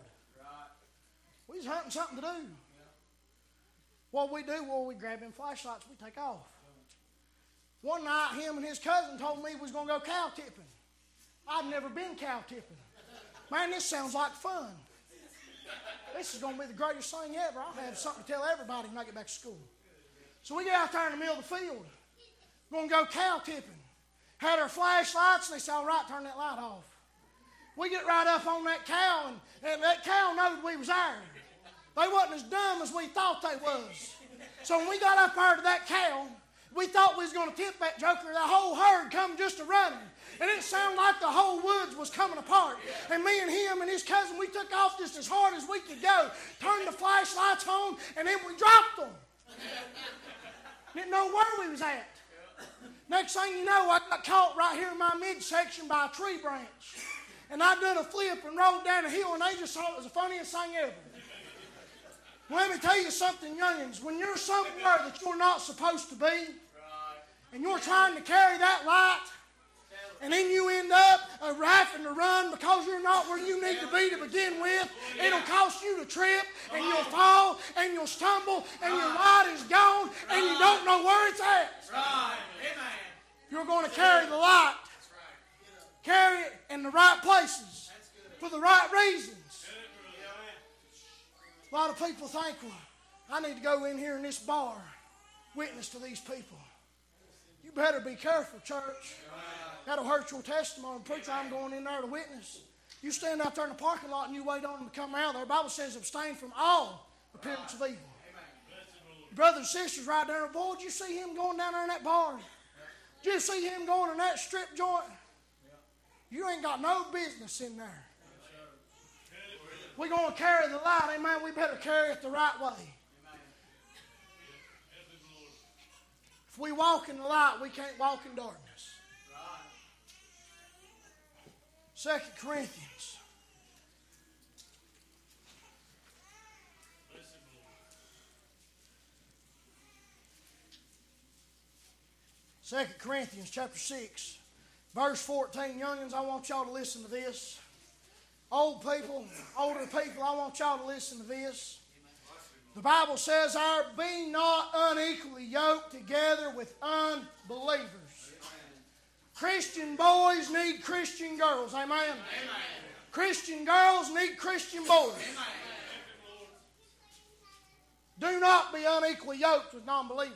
We was hunting something to do. What we do, well, we grab them flashlights, we take off. One night, him and his cousin told me we was going to go cow tipping. I'd never been cow tipping. Man, this sounds like fun. This is going to be the greatest thing ever. I'll have something to tell everybody when I get back to school. So we get out there in the middle of the field. We're going to go cow tipping. Had our flashlights, and they said, all right, turn that light off. We get right up on that cow, and, and that cow knowed we was there. They wasn't as dumb as we thought they was. So when we got up there to that cow, we thought we was going to tip that joker. The whole herd come just a running. And it sounded like the whole woods was coming apart. And me and him and his cousin, we took off just as hard as we could go, turned the flashlights on, and then we dropped them. Didn't know where we was at. Next thing you know, I got caught right here in my midsection by a tree branch. And I done a flip and rolled down a hill, and they just thought it was the funniest thing ever. Let me tell you something, youngins. When you're somewhere that you're not supposed to be, and you're trying to carry that light, and then you end up uh, having to run because you're not where you need to be to begin with, it'll cost you to trip, and you'll fall, and you'll stumble, and your light is gone, and you don't know where it's at. You're going to carry the light. Carry it in the right places for the right reasons. A lot of people think, well, I need to go in here in this bar, witness to these people. You better be careful, church. That'll hurt your testimony. Preacher, I'm going in there to witness. You stand out there in the parking lot and you wait on them to come out there. The Bible says abstain from all appearance of evil. Brothers and sisters right there, boy, did you see him going down there in that bar? Did you see him going in that strip joint? You ain't got no business in there. We're going to carry the light, amen. We better carry it the right way. If we walk in the light, we can't walk in darkness. Second Corinthians. Second Corinthians chapter 6, verse 14. Youngins, I want y'all to listen to this. Old people, older people, I want y'all to listen to this. The Bible says, be not unequally yoked together with unbelievers. Christian boys need Christian girls. Amen. Christian girls need Christian boys. Do not be unequally yoked with non believers.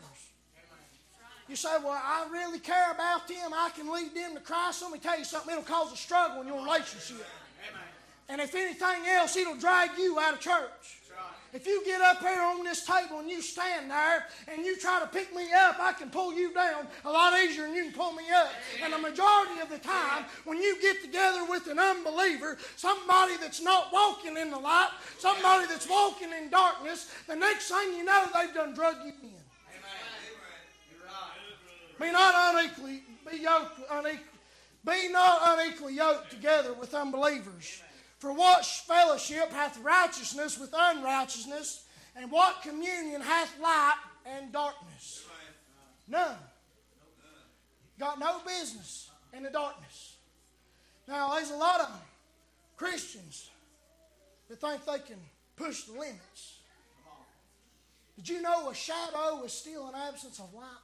You say, Well, I really care about them. I can lead them to Christ. Let me tell you something, it'll cause a struggle in your relationship. Amen. And if anything else, it'll drag you out of church. If you get up here on this table and you stand there and you try to pick me up, I can pull you down a lot easier than you can pull me up. And the majority of the time, when you get together with an unbeliever, somebody that's not walking in the light, somebody that's walking in darkness, the next thing you know, they've done drug you in. Be not unequally be yoked unequal, be not unequally yoked together with unbelievers. For what fellowship hath righteousness with unrighteousness, and what communion hath light and darkness? None. Got no business in the darkness. Now, there's a lot of Christians that think they can push the limits. Did you know a shadow is still an absence of light?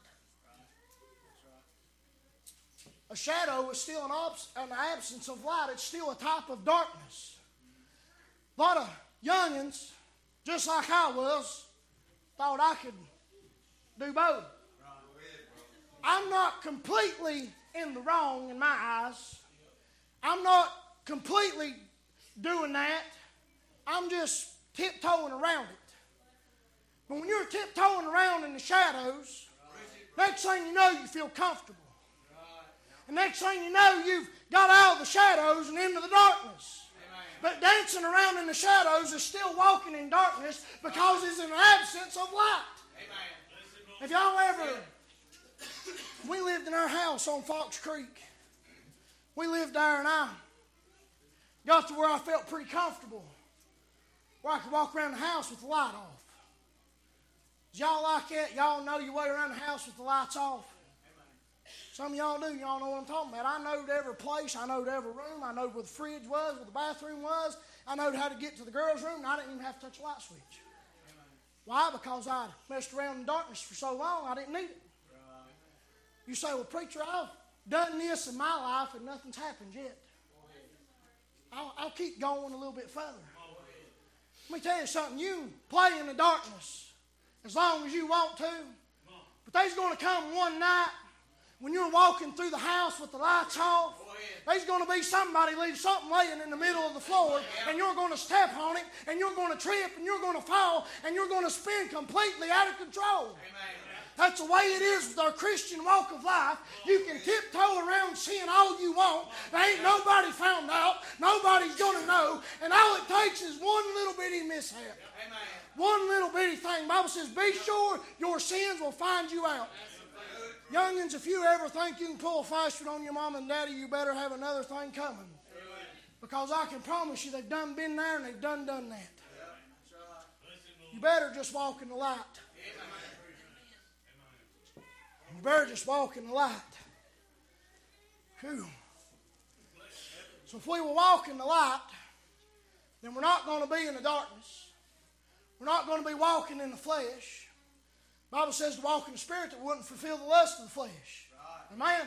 A shadow is still an, obs- an absence of light. It's still a type of darkness. A lot of youngins, just like I was, thought I could do both. I'm not completely in the wrong in my eyes. I'm not completely doing that. I'm just tiptoeing around it. But when you're tiptoeing around in the shadows, next thing you know, you feel comfortable. And next thing you know, you've got out of the shadows and into the darkness. But dancing around in the shadows is still walking in darkness because it's an absence of light. Have y'all ever? We lived in our house on Fox Creek. We lived there, and I got to where I felt pretty comfortable, where I could walk around the house with the light off. Y'all like that? Y'all know your way around the house with the lights off? Some of y'all do. Y'all know what I'm talking about. I knowed every place. I knowed every room. I knowed where the fridge was, where the bathroom was. I knowed how to get to the girls' room, and I didn't even have to touch a light switch. Why? Because I'd messed around in darkness for so long, I didn't need it. You say, well, preacher, I've done this in my life and nothing's happened yet. I'll, I'll keep going a little bit further. Let me tell you something. You play in the darkness as long as you want to. But there's going to come one night when you're walking through the house with the lights off. There's going to be somebody leave something laying in the middle of the floor, and you're going to step on it, and you're going to trip, and you're going to fall, and you're going to spin completely out of control. That's the way it is with our Christian walk of life. You can tiptoe around sin all you want. There ain't nobody found out. Nobody's going to know. And all it takes is one little bitty mishap. One little bitty thing. Bible says, be sure your sins will find you out. Youngins, if you ever think you can pull a fast one on your mom and daddy, you better have another thing coming. Because I can promise you they've done been there and they've done done that. You better just walk in the light. You better just walk in the light. Whew. So if we will walk in the light, then we're not going to be in the darkness. We're not going to be walking in the flesh. The Bible says to walk in the spirit that we wouldn't fulfill the lust of the flesh. Amen.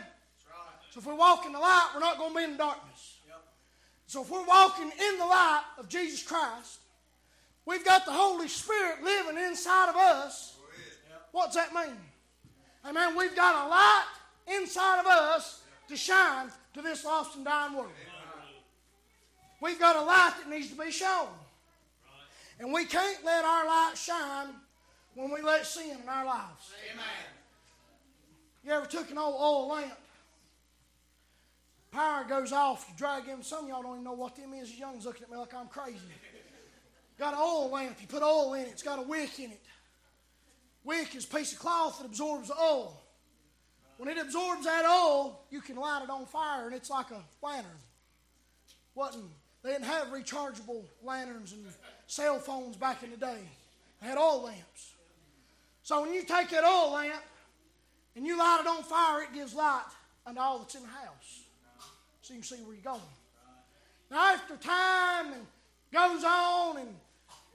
So if we walk in the light, we're not going to be in the darkness. So if we're walking in the light of Jesus Christ, we've got the Holy Spirit living inside of us. What's that mean? Amen. We've got a light inside of us to shine to this lost and dying world. We've got a light that needs to be shown. And we can't let our light shine when we let sin in our lives. Amen. You ever took an old oil lamp? Power goes off, you drag in. Some y'all don't even know what them is. Young's looking at me like I'm crazy. Got an oil lamp, you put oil in it, it's got a wick in it. Wick is a piece of cloth that absorbs the oil. When it absorbs that oil, you can light it on fire, and it's like a lantern. Wasn't they didn't have rechargeable lanterns and cell phones back in the day. They had oil lamps. So when you take that oil lamp and you light it on fire, it gives light unto all that's in the house. So you can see where you're going. Now after time and goes on and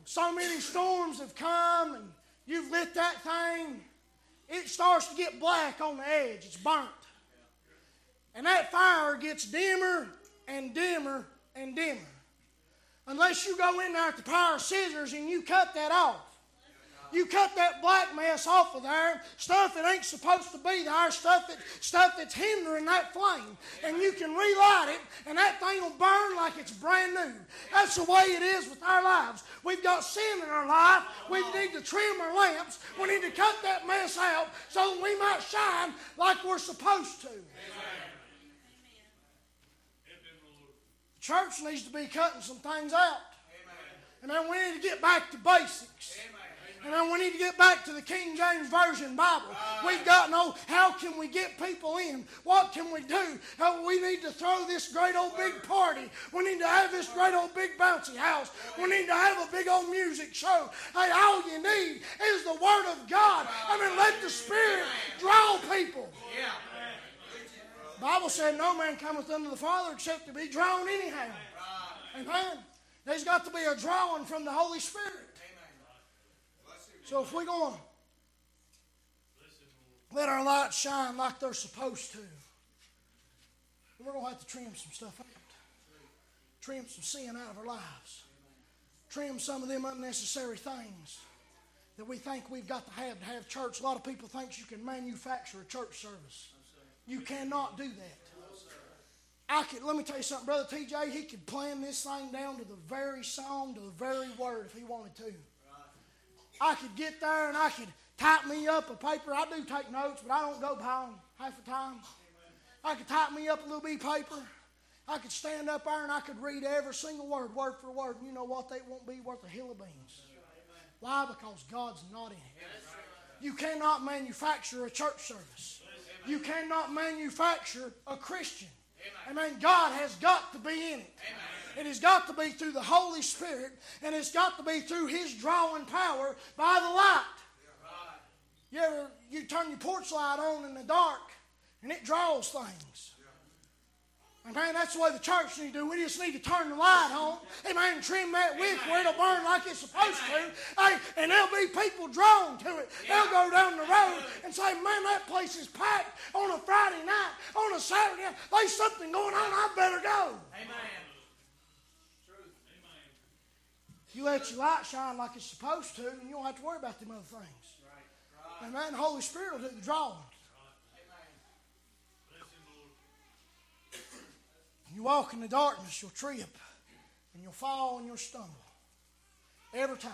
so many storms have come and you've lit that thing, it starts to get black on the edge. It's burnt. And that fire gets dimmer and dimmer and dimmer. Unless you go in there at the power of scissors and you cut that off. You cut that black mess off of there, stuff that ain't supposed to be there, stuff that stuff that's hindering that flame, and you can relight it, and that thing will burn like it's brand new. That's the way it is with our lives. We've got sin in our life. We need to trim our lamps. We need to cut that mess out so that we might shine like we're supposed to. Church needs to be cutting some things out. And then we need to get back to basics. And then we need to get back to the King James Version Bible. We've got know how can we get people in? What can we do? How we need to throw this great old big party. We need to have this great old big bouncy house. We need to have a big old music show. Hey, all you need is the Word of God. I mean, let the Spirit draw people. The Bible said, No man cometh unto the Father except to be drawn anyhow. Amen. There's got to be a drawing from the Holy Spirit. So if we're going to let our light shine like they're supposed to, we're going to have to trim some stuff out. Trim some sin out of our lives. Trim some of them unnecessary things that we think we've got to have to have church. A lot of people think you can manufacture a church service. You cannot do that. I could let me tell you something, brother TJ. He could plan this thing down to the very song, to the very word, if he wanted to. I could get there and I could type me up a paper. I do take notes, but I don't go by them half the time. I could type me up a little bit of paper. I could stand up there and I could read every single word, word for word. And you know what? They won't be worth a hill of beans. Why? Because God's not in it. You cannot manufacture a church service. You cannot manufacture a Christian. Amen. God has got to be in it. It has got to be through the Holy Spirit, and it's got to be through His drawing power by the light. You ever you turn your porch light on in the dark, and it draws things. Man, that's the way the church needs to do. We just need to turn the light on. Amen. Trim that wick where it'll burn like it's supposed to. Hey, and there'll be people drawn to it. They'll go down the road and say, man, that place is packed on a Friday night, on a Saturday night. There's something going on. I better go. Amen. You let your light shine like it's supposed to, and you don't have to worry about them other things. Amen. The Holy Spirit will do the drawing. You walk in the darkness, you'll trip, and you'll fall and you'll stumble. Every time.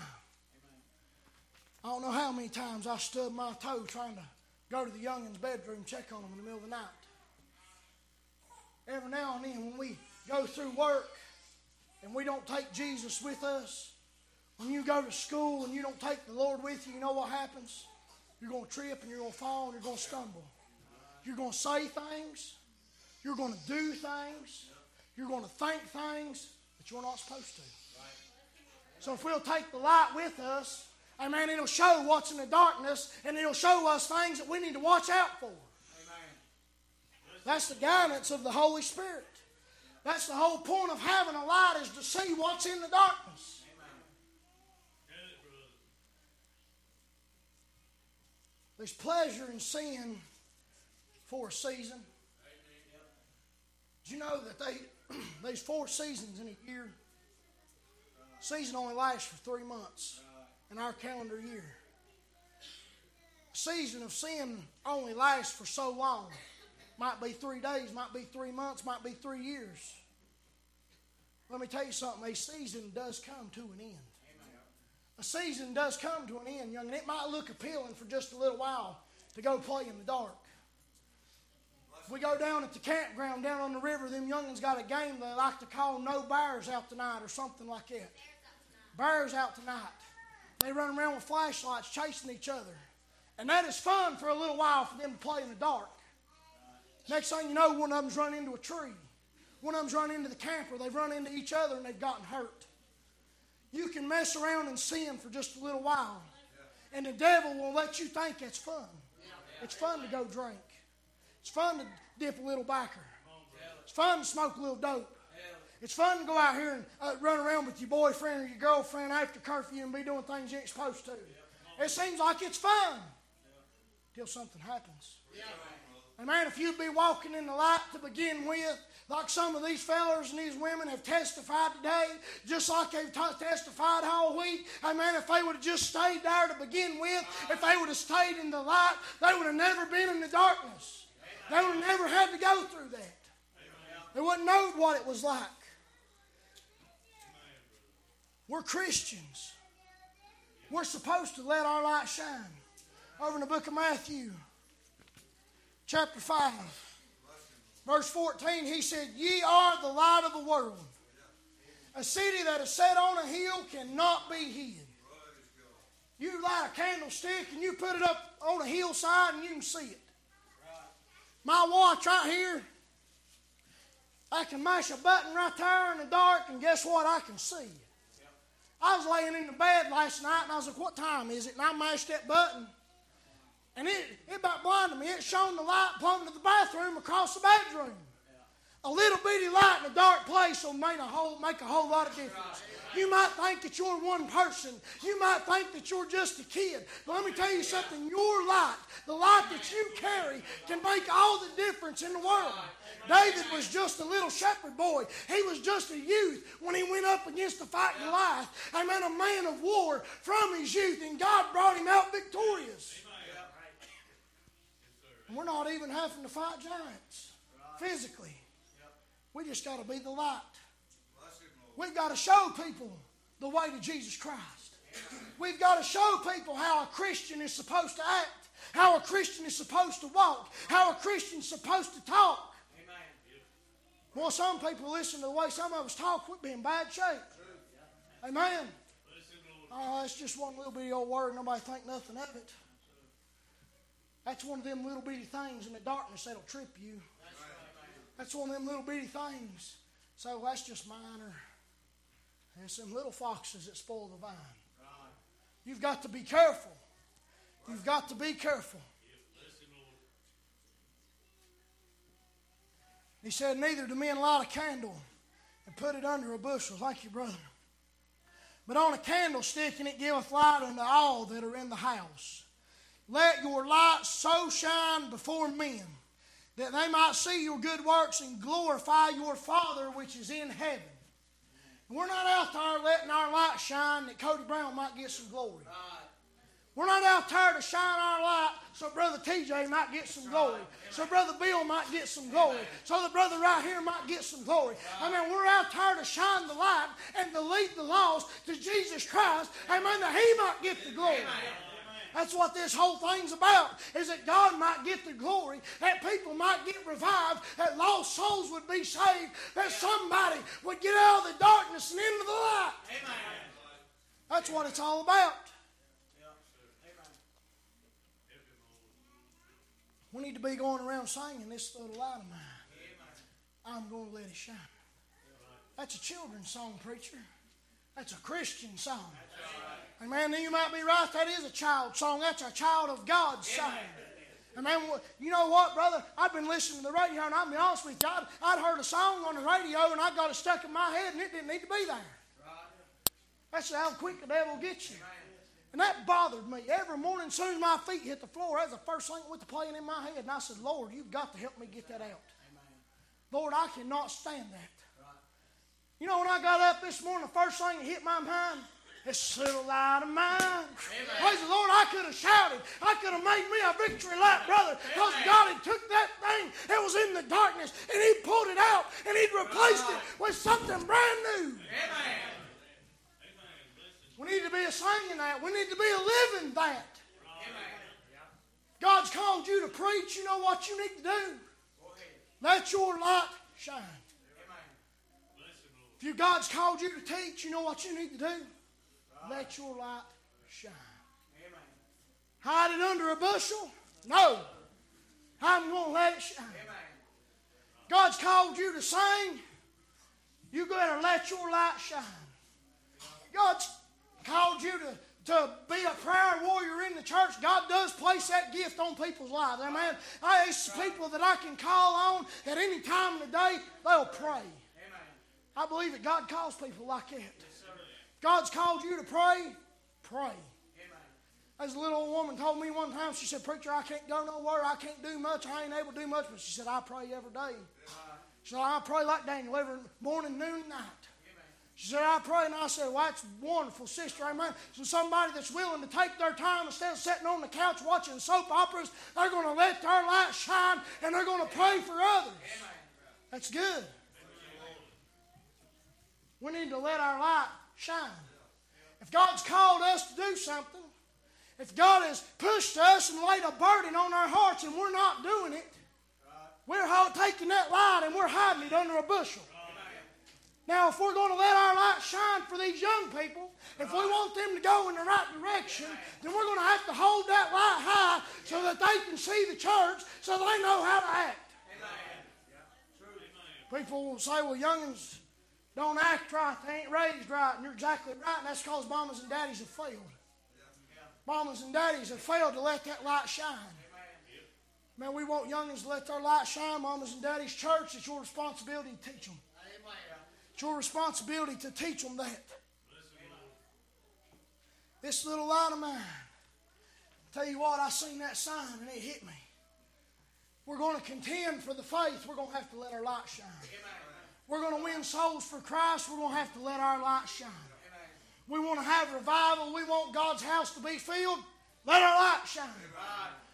I don't know how many times I stubbed my toe trying to go to the youngin's bedroom, check on them in the middle of the night. Every now and then, when we go through work and we don't take Jesus with us, when you go to school and you don't take the Lord with you, you know what happens? You're going to trip and you're going to fall and you're going to stumble. You're going to say things. You're going to do things. You're going to think things that you're not supposed to. So if we'll take the light with us, amen, it'll show what's in the darkness and it'll show us things that we need to watch out for. That's the guidance of the Holy Spirit. That's the whole point of having a light is to see what's in the darkness. There's pleasure in sin for a season. Did you know that they there's four seasons in a year? Season only lasts for three months in our calendar year. season of sin only lasts for so long. Might be three days, might be three months, might be three years. Let me tell you something, a season does come to an end. A season does come to an end, young, and it might look appealing for just a little while to go play in the dark. If we go down at the campground down on the river, them youngins got a game they like to call No Bears Out Tonight or something like that. Bears Out Tonight. They run around with flashlights chasing each other. And that is fun for a little while for them to play in the dark. Next thing you know, one of them's run into a tree. One of them's run into the camper. They've run into each other and they've gotten hurt. You can mess around and sin for just a little while. And the devil will let you think it's fun. It's fun to go drink. It's fun to dip a little backer. It's fun to smoke a little dope. It's fun to go out here and uh, run around with your boyfriend or your girlfriend after curfew and be doing things you ain't supposed to. It seems like it's fun till something happens. And man, if you'd be walking in the light to begin with, like some of these fellers and these women have testified today, just like they've t- testified all week. Hey man, if they would have just stayed there to begin with, if they would have stayed in the light, they would have never been in the darkness. They would have never had to go through that. They wouldn't know what it was like. We're Christians. We're supposed to let our light shine. Over in the book of Matthew, chapter 5, verse 14, he said, Ye are the light of the world. A city that is set on a hill cannot be hid. You light a candlestick and you put it up on a hillside and you can see it. My watch right here, I can mash a button right there in the dark, and guess what? I can see. I was laying in the bed last night, and I was like, "What time is it?" And I mashed that button, and it it about blinded me. It shone the light plumb to the bathroom across the bedroom. A little bitty light in a dark place will make a whole make a whole lot of difference. You might think that you're one person. You might think that you're just a kid. But let me tell you something. Your light, the light that you carry, can make all the difference in the world. David was just a little shepherd boy. He was just a youth when he went up against the fight Goliath. Amen. A man of war from his youth, and God brought him out victorious. And we're not even having to fight giants physically. We just got to be the light. We've got to show people the way to Jesus Christ. We've got to show people how a Christian is supposed to act, how a Christian is supposed to walk, how a Christian is supposed to talk. Well, some people listen to the way some of us talk, we'd be in bad shape. Amen. Oh, that's just one little bitty old word. Nobody think nothing of it. That's one of them little bitty things in the darkness that'll trip you. That's one of them little bitty things. So that's just minor. And some little foxes that spoil the vine. You've got to be careful. You've got to be careful. He said, Neither do men light a candle and put it under a bushel. Thank you, brother. But on a candlestick, and it giveth light unto all that are in the house. Let your light so shine before men that they might see your good works and glorify your Father which is in heaven. We're not out there letting our light shine that Cody Brown might get some glory. We're not out there to shine our light so Brother TJ might get some glory, so Brother Bill might get some glory, so the brother right here might get some glory. I mean, we're out there to shine the light and to lead the lost to Jesus Christ, amen, that He might get the glory. That's what this whole thing's about, is that God might get the glory, that people might get revived, that lost souls would be saved, that somebody would get out of the darkness and into the light. Amen. That's what it's all about. We need to be going around singing this little light of mine. I'm going to let it shine. That's a children's song, preacher. That's a Christian song. Amen. You might be right. That is a child song. That's a child of God's song. Amen. You know what, brother? I've been listening to the radio, and I'll be honest with you. I'd, I'd heard a song on the radio, and I got it stuck in my head, and it didn't need to be there. That's how quick the devil gets you. And that bothered me. Every morning, as soon as my feet hit the floor, that was the first thing that went to playing in my head. And I said, Lord, you've got to help me get that out. Lord, I cannot stand that. You know, when I got up this morning, the first thing that hit my mind, this little light of mine. Praise the Lord, I could have shouted. I could have made me a victory lap, brother, because God had took that thing that was in the darkness and He pulled it out and He'd replaced it with something brand new. We need to be a singing that. We need to be a living that. God's called you to preach. You know what you need to do? Let your light shine. If you God's called you to teach, you know what you need to do? Let your light shine. Hide it under a bushel? No. I'm going to let it shine. God's called you to sing. You go ahead and let your light shine. God's called you to, to be a prayer warrior in the church. God does place that gift on people's lives. Amen. I it's people that I can call on at any time of the day, they'll pray. Amen. I believe that God calls people like that. God's called you to pray, pray. As a little old woman told me one time, she said, Preacher, I can't go nowhere. I can't do much. I ain't able to do much. But she said, I pray every day. She said, I pray like Daniel every morning, noon, and night. She said, I pray. And I said, Well, that's wonderful, sister. Amen. So somebody that's willing to take their time instead of sitting on the couch watching soap operas, they're going to let their light shine and they're going to pray for others. That's good. We need to let our light shine. If God's called us to do something, if God has pushed us and laid a burden on our hearts and we're not doing it, we're taking that light and we're hiding it under a bushel. Now, if we're going to let our light shine for these young people, if we want them to go in the right direction, then we're going to have to hold that light high so that they can see the church so they know how to act. People will say, well, youngins don't act right, they ain't raised right, and you're exactly right, and that's because mamas and daddies have failed. Mamas and daddies have failed to let that light shine. Man, we want youngins to let their light shine. Mamas and daddies, church, it's your responsibility to teach them. It's your responsibility to teach them that. This little light of mine. Tell you what, I seen that sign and it hit me. We're going to contend for the faith. We're going to have to let our light shine. We're going to win souls for Christ. We're going to have to let our light shine. We want to have revival. We want God's house to be filled. Let our light shine.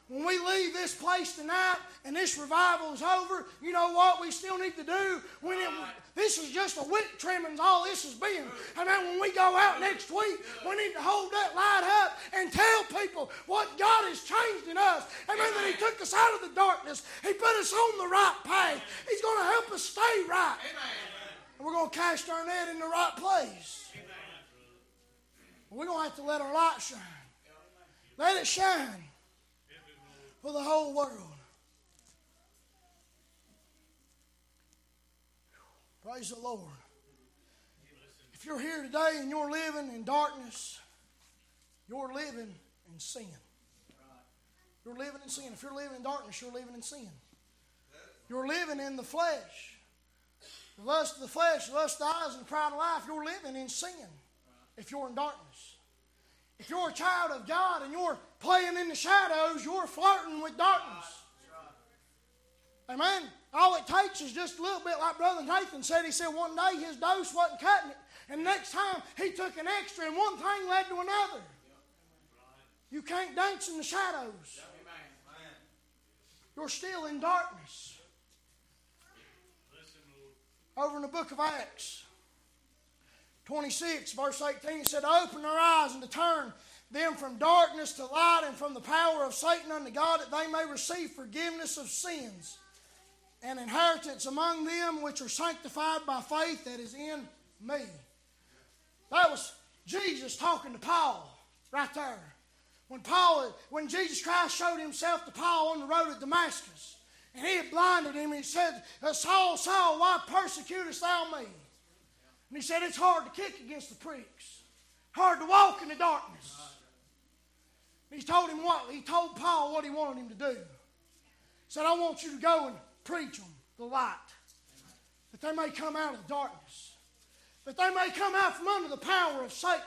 When we leave this place tonight and this revival is over, you know what we still need to do? When it, this is just a wick trimming, all this has been. And then when we go out next week, we need to hold that light up and tell people what God has changed in us. Amen. That He took us out of the darkness. He put us on the right path. He's going to help us stay right. And we're going to cast our net in the right place. We're going to have to let our light shine. Let it shine for the whole world. Praise the Lord. If you're here today and you're living in darkness, you're living in sin. You're living in sin. If you're living in darkness, you're living in sin. You're living in the flesh. The lust of the flesh, the lust of the eyes, and the pride of life, you're living in sin if you're in darkness. If you're a child of God and you're playing in the shadows, you're flirting with darkness. Amen. All it takes is just a little bit, like Brother Nathan said. He said one day his dose wasn't cutting it, and next time he took an extra, and one thing led to another. You can't dance in the shadows. You're still in darkness. Over in the book of Acts, 26, verse 18 said, Open their eyes and to turn them from darkness to light and from the power of Satan unto God, that they may receive forgiveness of sins and inheritance among them which are sanctified by faith that is in me. That was Jesus talking to Paul right there. When Paul, when Jesus Christ showed himself to Paul on the road to Damascus, and he had blinded him, he said, Saul, Saul, why persecutest thou me? And he said, It's hard to kick against the pricks, hard to walk in the darkness. And he told him what? He told Paul what he wanted him to do. He said, I want you to go and preach them the light, that they may come out of the darkness, that they may come out from under the power of Satan.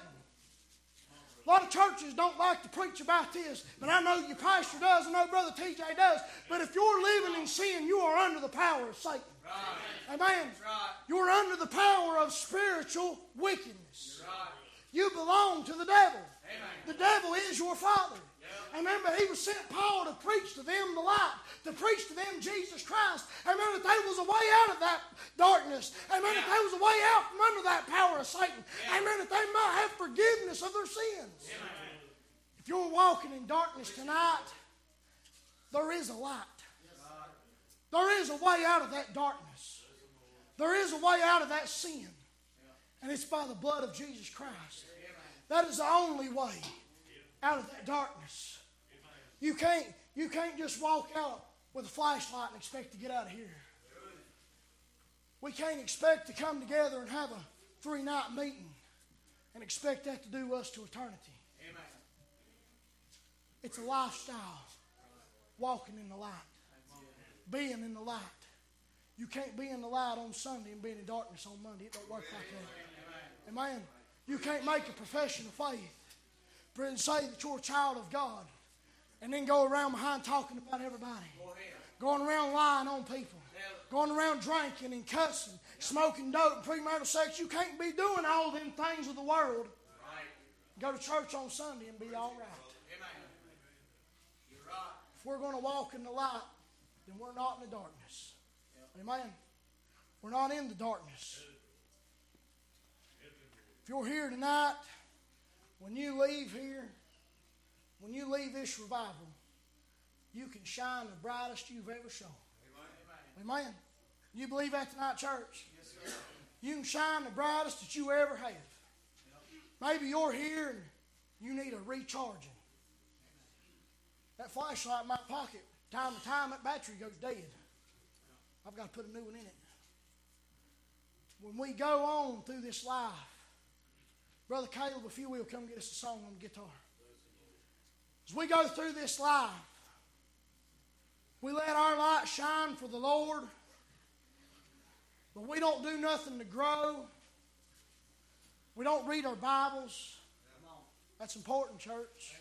A lot of churches don't like to preach about this, but I know your pastor does, I know Brother TJ does. But if you're living in sin, you are under the power of Satan. Amen. You're under the power of spiritual wickedness. You belong to the devil. The devil is your father. Remember, he was sent Paul to preach to them the light, to preach to them Jesus Christ. Amen. That there was a way out of that darkness. Amen. That there was a way out from under that power of Satan. Amen. That they might have forgiveness of their sins. If you're walking in darkness tonight, there is a light. There is a way out of that darkness. There is a way out of that sin. And it's by the blood of Jesus Christ. That is the only way out of that darkness. You can't, you can't just walk out with a flashlight and expect to get out of here. We can't expect to come together and have a three night meeting and expect that to do us to eternity. It's a lifestyle, walking in the light, being in the light. You can't be in the light on Sunday and be in the darkness on Monday. It don't work like that. Amen. You can't make a profession of faith and say that you're a child of God and then go around behind talking about everybody. Going around lying on people. Going around drinking and cussing, smoking dope, and premarital sex. You can't be doing all them things of the world. Go to church on Sunday and be all right. If we're going to walk in the light, then we're not in the darkness. Amen. We're not in the darkness. If you're here tonight, when you leave here, when you leave this revival, you can shine the brightest you've ever shone. Amen. Amen. You believe that tonight, church? Yes, you can shine the brightest that you ever have. Maybe you're here and you need a recharging. That flashlight in my pocket, time to time, that battery goes dead. I've got to put a new one in it. When we go on through this life, Brother Caleb, if you will, come get us a song on the guitar. As we go through this life, we let our light shine for the Lord, but we don't do nothing to grow. We don't read our Bibles. That's important, church.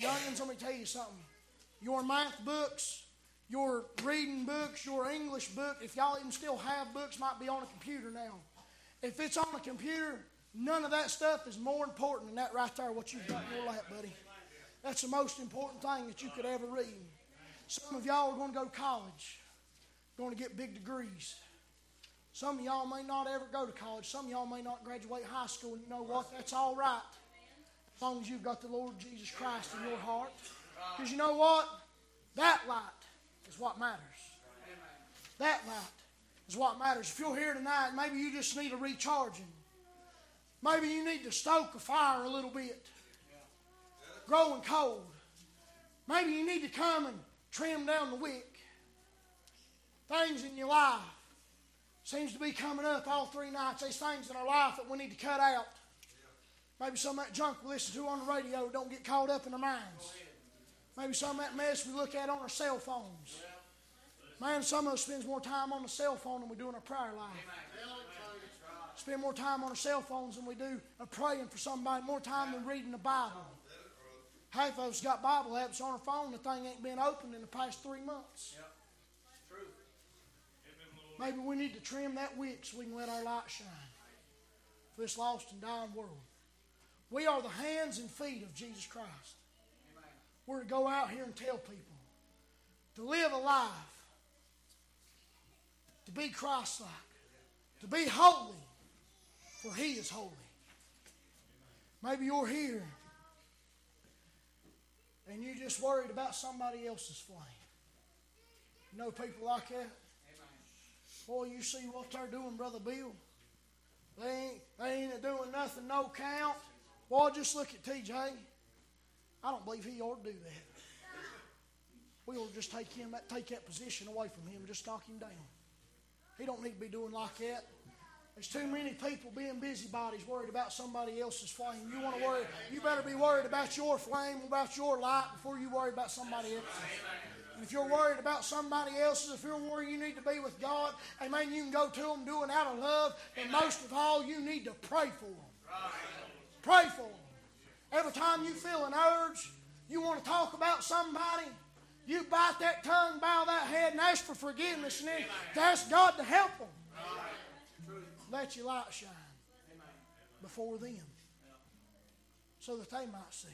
Youngins, let me tell you something. Your math books, your reading books, your English book, if y'all even still have books, might be on a computer now. If it's on a computer, none of that stuff is more important than that right there, what you've got in your lap, buddy. That's the most important thing that you could ever read. Some of y'all are going to go to college, going to get big degrees. Some of y'all may not ever go to college. Some of y'all may not graduate high school. And you know what? That's all right. As long as you've got the Lord Jesus Christ in your heart. Because you know what? That light is what matters. That light is what matters. If you're here tonight, maybe you just need a recharging. Maybe you need to stoke a fire a little bit. Growing cold. Maybe you need to come and trim down the wick. Things in your life seems to be coming up all three nights. There's things in our life that we need to cut out. Maybe some of that junk we listen to on the radio don't get caught up in our minds. Maybe some of that mess we look at on our cell phones. Man, some of us spends more time on the cell phone than we do in our prayer life. Spend more time on our cell phones than we do of praying for somebody, more time than reading the Bible. Half of us got Bible apps on our phone, the thing ain't been opened in the past three months. Maybe we need to trim that wick so we can let our light shine for this lost and dying world. We are the hands and feet of Jesus Christ. We're to go out here and tell people to live a life, to be Christ like, to be holy, for He is holy. Maybe you're here and you're just worried about somebody else's flame. You know people like that? Boy, you see what they're doing, Brother Bill. They ain't, they ain't doing nothing, no count. Boy, just look at TJ. I don't believe he ought to do that. We ought to just take him, take that position away from him, and just knock him down. He don't need to be doing like that. There's too many people being busybodies, worried about somebody else's flame. You want to worry? You better be worried about your flame, about your light, before you worry about somebody else's. And if you're worried about somebody else's, if you're worried you need to be with God, amen, you can go to them doing out of love. And most of all, you need to pray for them. Pray for them. Every time you feel an urge, you want to talk about somebody, you bite that tongue, bow that head, and ask for forgiveness, and then ask God to help them. Let your light shine before them so that they might see.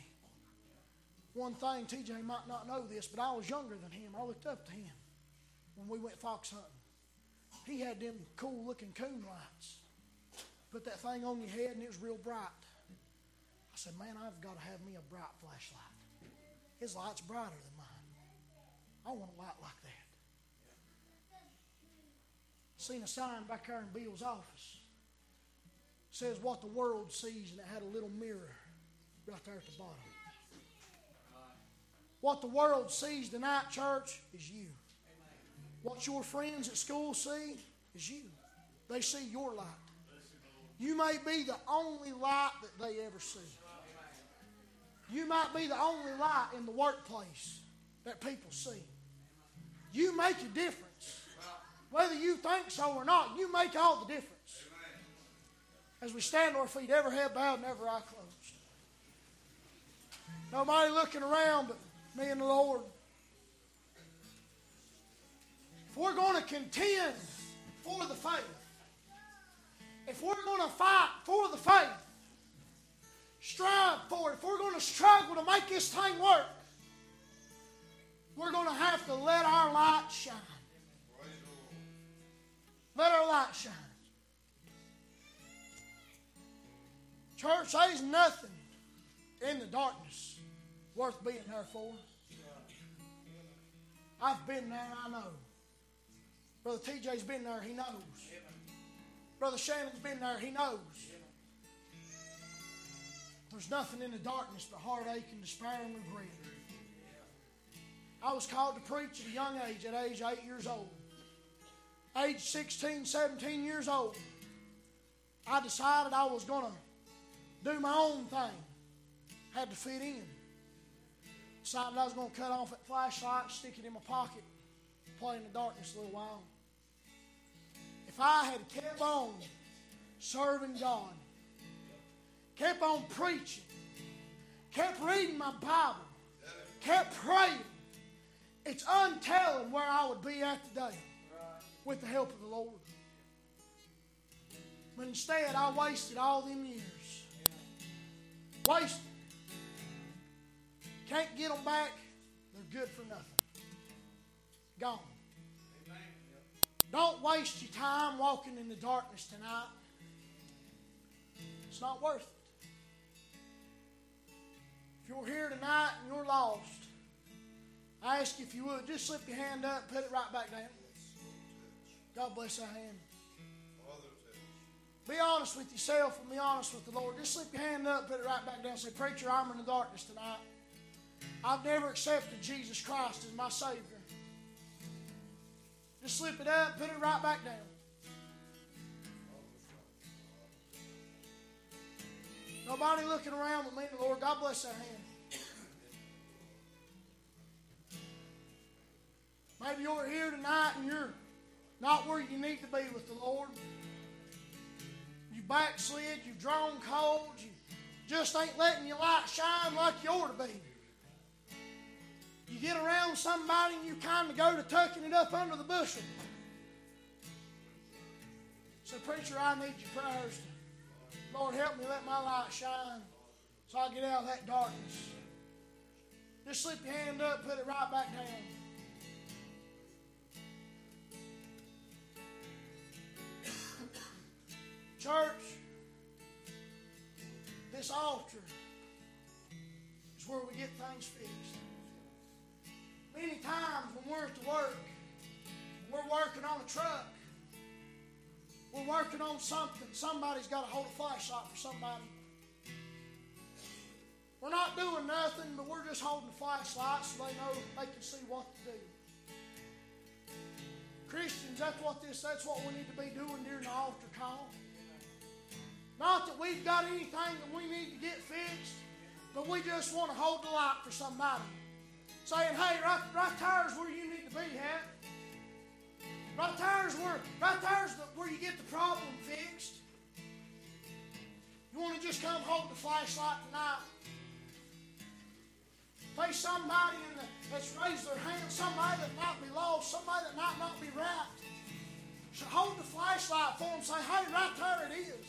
One thing, TJ might not know this, but I was younger than him. I looked up to him when we went fox hunting. He had them cool looking coon lights. Put that thing on your head and it was real bright. I said, Man, I've got to have me a bright flashlight. His light's brighter than mine. I want a light like that. Seen a sign back there in Bill's office. says what the world sees, and it had a little mirror right there at the bottom. What the world sees tonight, church, is you. What your friends at school see is you. They see your light. You may be the only light that they ever see. You might be the only light in the workplace that people see. You make a difference. Whether you think so or not, you make all the difference. As we stand on our feet, every head bowed and every eye closed. Nobody looking around but me and the Lord. If we're going to contend for the faith, if we're going to fight for the faith, strive for it, if we're going to struggle to make this thing work, we're going to have to let our light shine. Let our light shine. Church, there's nothing in the darkness worth being there for. I've been there, I know. Brother TJ's been there, he knows. Brother Shannon's been there, he knows. There's nothing in the darkness but heartache and despair and regret. I was called to preach at a young age, at age 8 years old. Age 16, 17 years old, I decided I was going to do my own thing. Had to fit in. Decided I was going to cut off that flashlight, stick it in my pocket, play in the darkness a little while. If I had kept on serving God, kept on preaching, kept reading my Bible, kept praying, it's untelling where I would be at today with the help of the Lord. But instead, I wasted all them years. Wasted. Can't get them back. They're good for nothing. Gone. Don't waste your time walking in the darkness tonight. It's not worth it. If you're here tonight and you're lost, I ask you if you would just slip your hand up, put it right back down. God bless that hand. Be honest with yourself and be honest with the Lord. Just slip your hand up, put it right back down. Say, Preacher, I'm in the darkness tonight. I've never accepted Jesus Christ as my Savior. Just slip it up, put it right back down. Nobody looking around but me and the Lord. God bless that hand. Maybe you're here tonight and you're not where you need to be with the Lord. You backslid, you've drawn cold, you just ain't letting your light shine like you ought to be. You get around somebody and you kind of go to tucking it up under the bushel. So, preacher, I need your prayers. Lord, help me let my light shine so I get out of that darkness. Just slip your hand up, put it right back down. Church, this altar is where we get things fixed. Many times when we're at the work, we're working on a truck, we're working on something, somebody's got to hold a flashlight for somebody. We're not doing nothing, but we're just holding the flashlight so they know they can see what to do. Christians, that's what this that's what we need to be doing during the altar call. Not that we've got anything that we need to get fixed, but we just want to hold the light for somebody. Saying, hey, right, right there's where you need to be at. Right there's where right there's the, where you get the problem fixed. You want to just come hold the flashlight tonight. There's somebody the, that's raised their hand, somebody that might be lost, somebody that might not be right. So hold the flashlight for them. Say, hey, right there it is.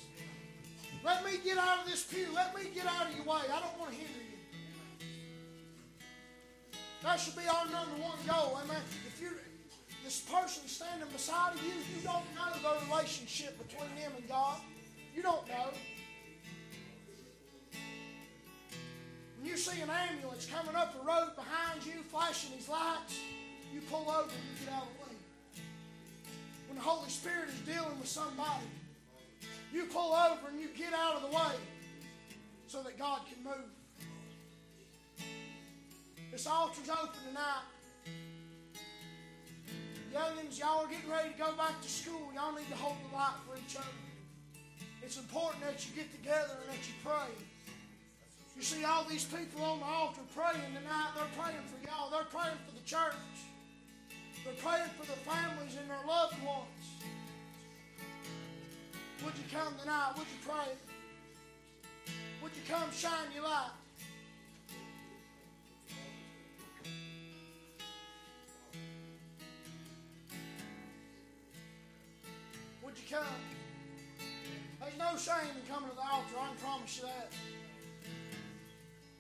Let me get out of this pew. Let me get out of your way. I don't want to hinder you. That should be our number one goal. Amen. If you this person standing beside you, you don't know the relationship between them and God. You don't know. When you see an ambulance coming up the road behind you, flashing his lights, you pull over and you get out of the way. When the Holy Spirit is dealing with somebody, you pull over and you get out of the way so that God can move. This altar's open tonight. Youngins, y'all are getting ready to go back to school. Y'all need to hold the light for each other. It's important that you get together and that you pray. You see all these people on the altar praying tonight. They're praying for y'all. They're praying for the church. They're praying for their families and their loved ones. Would you come tonight? Would you pray? Would you come shine your light? Would you come? There's no shame in coming to the altar, I can promise you that.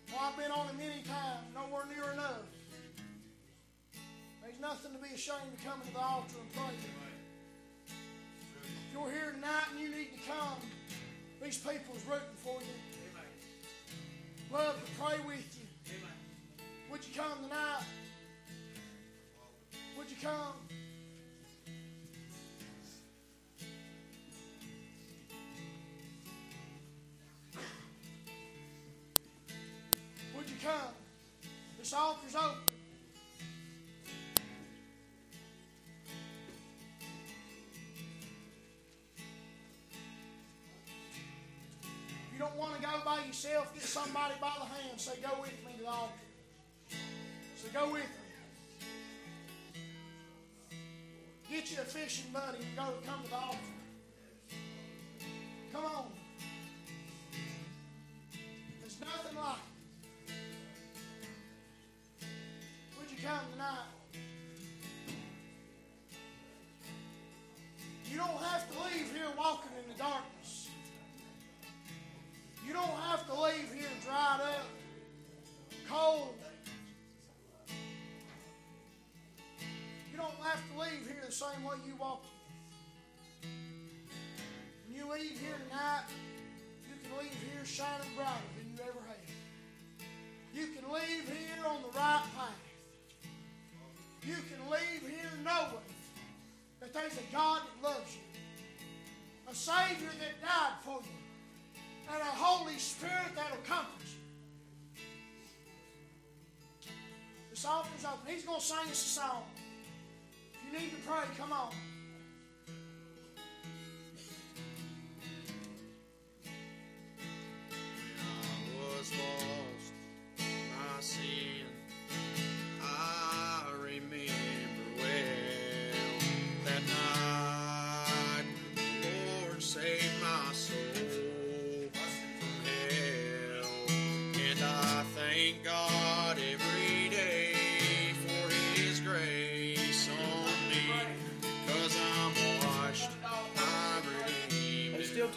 Well, I've been on it many times, nowhere near enough. There's nothing to be ashamed of coming to the altar and praying. If you're here tonight and you need to come, these people's rooting for you. Love to pray with you. Would you come tonight? Would you come? Come? This altar's open. If you don't want to go by yourself, get somebody by the hand. Say, go with me to the altar. Say, go with me. Get you a fishing buddy and go come to the altar. Come on. There's nothing like it. Come tonight? You don't have to leave here walking in the darkness. You don't have to leave here dried up, cold. You don't have to leave here the same way you walked. When you leave here tonight, you can leave here shining brighter than you ever have. You can leave here on the right path. You can leave here knowing that there's a God that loves you, a Savior that died for you, and a Holy Spirit that'll comfort you. This altar's open. He's going to sing us a song. If you need to pray, come on. Lost, my sin. I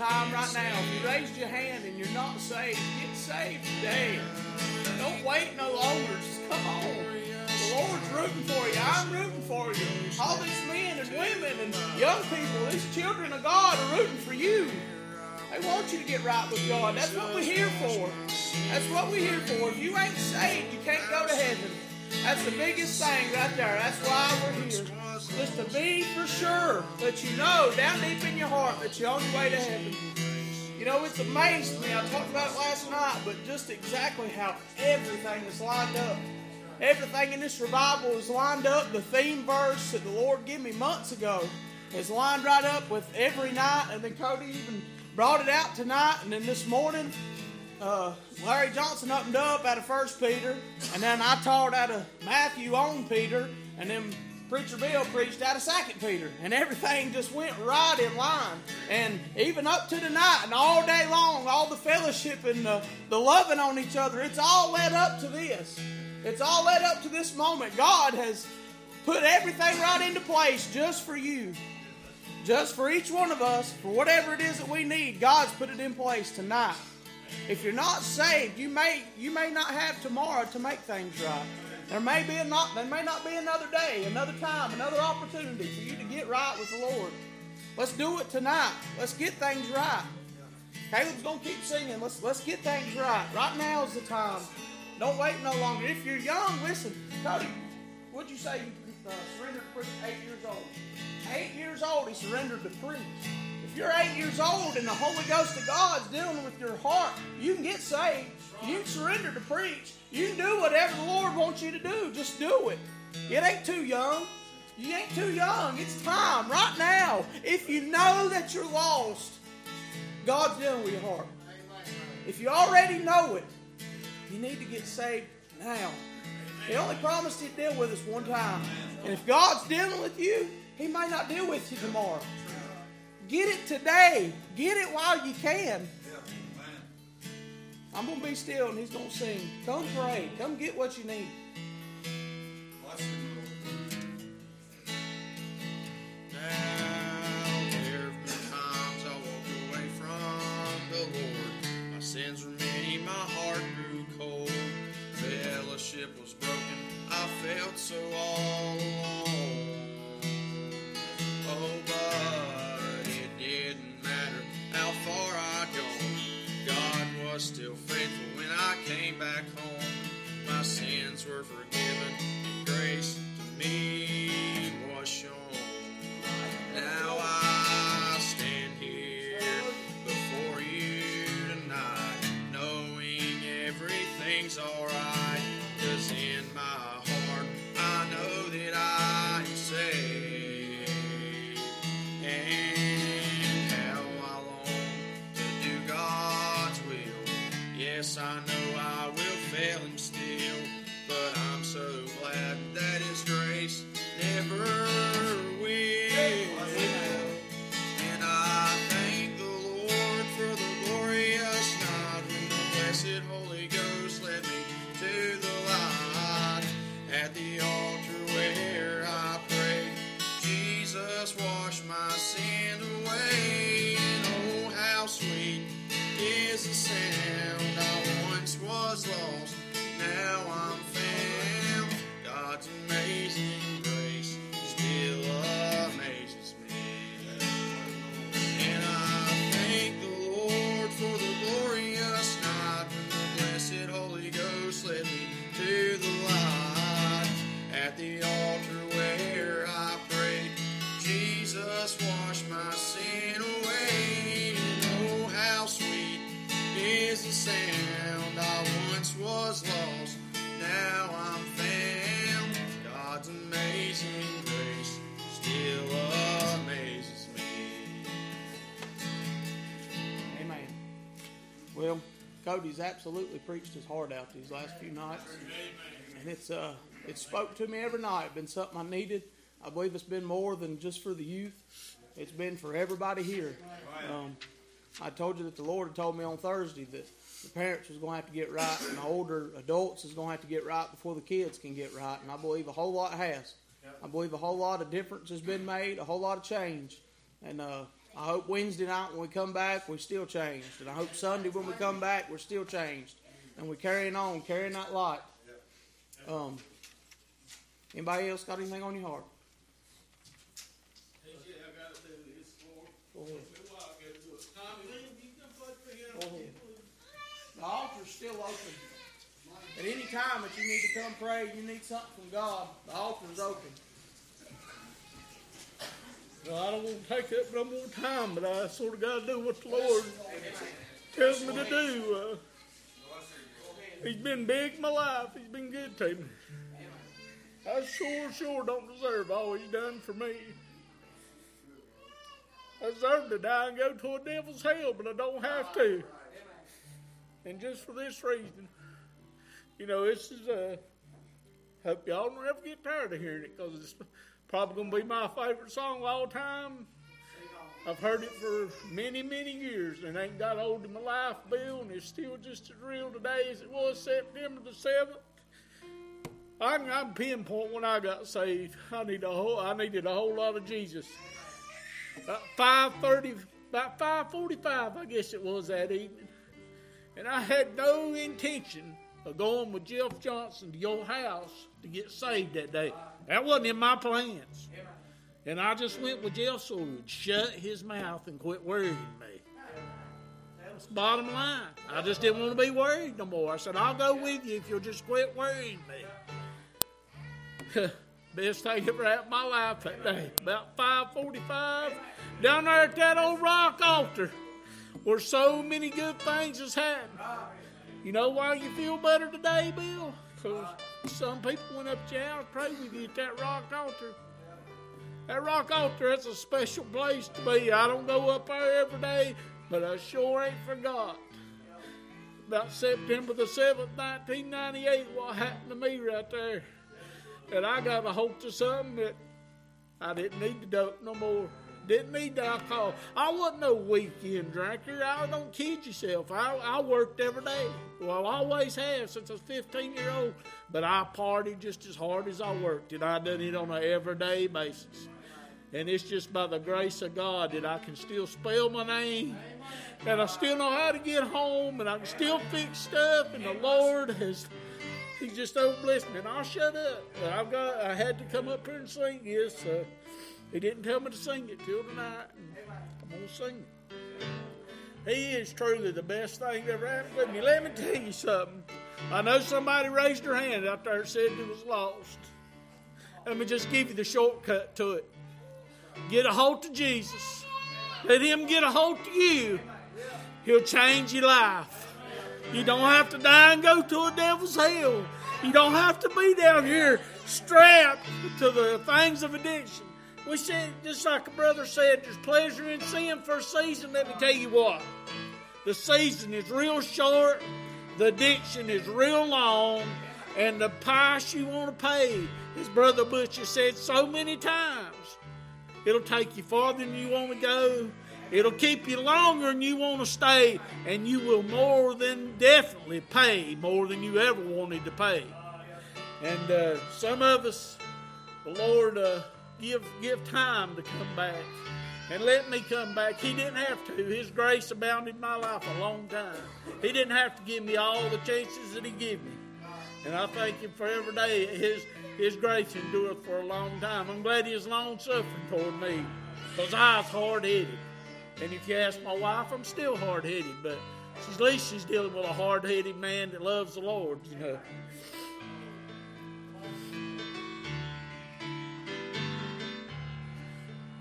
time right now. If you raised your hand and you're not saved, get saved today. Don't wait no longer. Just come on. The Lord's rooting for you. I'm rooting for you. All these men and women and young people, these children of God are rooting for you. They want you to get right with God. That's what we're here for. That's what we're here for. If you ain't saved, you can't go to heaven. That's the biggest thing right there. That's why we're here. Just to be for sure that you know down deep in your heart that you're on your way to heaven. You know, it's amazed me. I talked about it last night, but just exactly how everything is lined up. Everything in this revival is lined up. The theme verse that the Lord gave me months ago is lined right up with every night. And then Cody even brought it out tonight. And then this morning, uh, Larry Johnson opened up out of First Peter, and then I taught out of Matthew on Peter, and then Preacher Bill preached out of Second Peter, and everything just went right in line. And even up to tonight, and all day long, all the fellowship and the, the loving on each other, it's all led up to this. It's all led up to this moment. God has put everything right into place just for you. Just for each one of us, for whatever it is that we need, God's put it in place tonight. If you're not saved, you may you may not have tomorrow to make things right. There may be a not there may not be another day, another time, another opportunity for you to get right with the Lord. Let's do it tonight. Let's get things right. Caleb's gonna keep singing. Let's let's get things right. Right now is the time. Don't wait no longer. If you're young, listen, Cody. What'd you say you uh, surrendered to preach eight years old? Eight years old, he surrendered to preach. If you're eight years old and the Holy Ghost of God's dealing with your heart, you can get saved. You surrender to preach. You do whatever the Lord wants you to do. Just do it. It ain't too young. You ain't too young. It's time right now. If you know that you're lost, God's dealing with your heart. If you already know it, you need to get saved now. He only promised he'd deal with us one time. And if God's dealing with you, he might not deal with you tomorrow. Get it today. Get it while you can. I'm going to be still and he's going to sing. Come pray. Come get what you need. Now there have been times I walked away from the Lord. My sins were many, my heart grew cold. Fellowship was broken, I felt so all forgiven, Cody's absolutely preached his heart out these last few nights, and it's uh, it spoke to me every night. Been something I needed. I believe it's been more than just for the youth. It's been for everybody here. Um, I told you that the Lord had told me on Thursday that the parents was going to have to get right, and the older adults is going to have to get right before the kids can get right. And I believe a whole lot has. I believe a whole lot of difference has been made, a whole lot of change, and uh, I hope Wednesday night when we come back, we're still changed. And I hope Sunday when we come back, we're still changed. And we're carrying on, carrying that light. Um, anybody else got anything on your heart? Hey, yeah, I gotta do this for. Go ahead. That's why I gotta it. Tommy, Lee, you can put me Go ahead. The altar's still open. At any time that you need to come pray, you need something from God, the altar's open. Well, I don't want to take up no more time, but I sort of got to do what the Lord tells me to do. Uh, he's been big my life. He's been good to me. I sure, sure don't deserve all he's done for me. I deserve to die and go to a devil's hell, but I don't have to. And just for this reason, you know, this is uh, hope y'all don't get tired of hearing it because it's probably going to be my favorite song of all time. I've heard it for many, many years and ain't got old in my life, Bill, and it's still just as real today as it was September the 7th. I can, I can pinpoint when I got saved. I need a whole, I needed a whole lot of Jesus. About 5.30, about 5.45, I guess it was that evening. And I had no intention of going with Jeff Johnson to your house to get saved that day. That wasn't in my plans. And I just went with Jeff would shut his mouth and quit worrying me. That's bottom line. I just didn't want to be worried no more. I said, I'll go with you if you'll just quit worrying me. Best thing ever happened in my life that day. About 545, down there at that old rock altar where so many good things has happened. You know why you feel better today, Bill? Because some people went up to you and prayed with you at that rock altar. That rock altar, that's a special place to be. I don't go up there every day, but I sure ain't forgot. About September the 7th, 1998, what happened to me right there. And I got a hold to something that I didn't need to dope no more. Didn't need alcohol. I wasn't no weekend drinker. I don't kid yourself. I, I worked every day. Well, I always have since I was 15 year old. But I partied just as hard as I worked, and I done it on an everyday basis. And it's just by the grace of God that I can still spell my name, and I still know how to get home, and I can still fix stuff. And the Lord has He's just over blessed me. And I'll shut up. I've got. I had to come up here and sing this. Uh, he didn't tell me to sing it till tonight. I'm gonna sing it. He is truly the best thing that ever happened to me. Let me tell you something. I know somebody raised their hand out there and said it was lost. Let me just give you the shortcut to it. Get a hold to Jesus. Let him get a hold to you. He'll change your life. You don't have to die and go to a devil's hell. You don't have to be down here strapped to the things of addiction. We said, just like a brother said, there's pleasure in sin for a season. Let me tell you what. The season is real short, the addiction is real long, and the price you want to pay, as Brother Butcher said so many times, it'll take you farther than you want to go. It'll keep you longer than you want to stay, and you will more than definitely pay more than you ever wanted to pay. And uh, some of us, the Lord, uh, give give time to come back, and let me come back. He didn't have to. His grace abounded my life a long time. He didn't have to give me all the chances that He gave me, and I thank Him for every day. His His grace endureth for a long time. I'm glad He is long suffering toward me, because I was hard headed. And if you ask my wife, I'm still hard headed, but at least she's dealing with a hard headed man that loves the Lord, you know.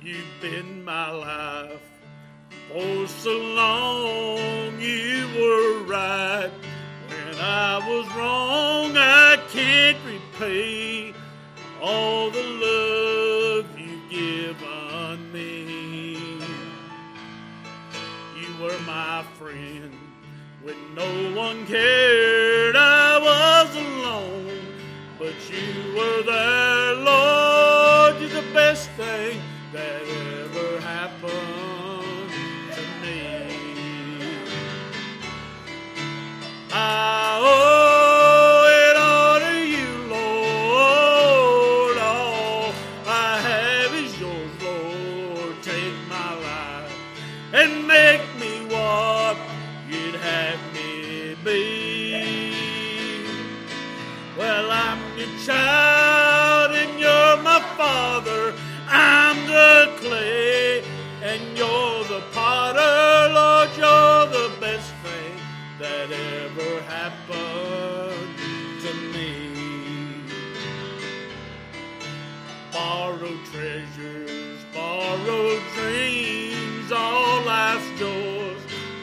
You've been my life for so long, you were right. When I was wrong, I can't repay all the love you've given me. You were my friend when no one cared. I was alone, but you were there, Lord. You're the best thing that ever happened to me. I Borrowed treasures, borrowed dreams, all life's joys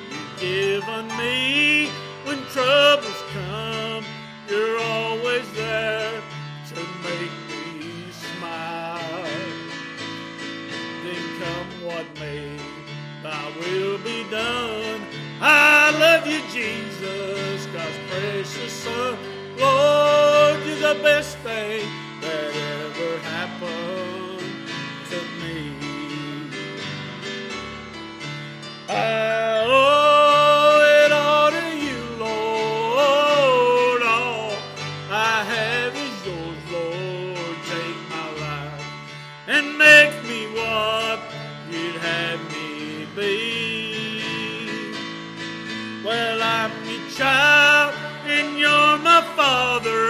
you've given me. When troubles come, you're always there to make me smile. Then come what may, thy will be done. I love you, Jesus, God's precious Son. Lord, you're the best thing happened to me. I owe it all to you, Lord. All I have is yours, Lord. Take my life and make me what you'd have me be. Well, I'm your child and you're my father.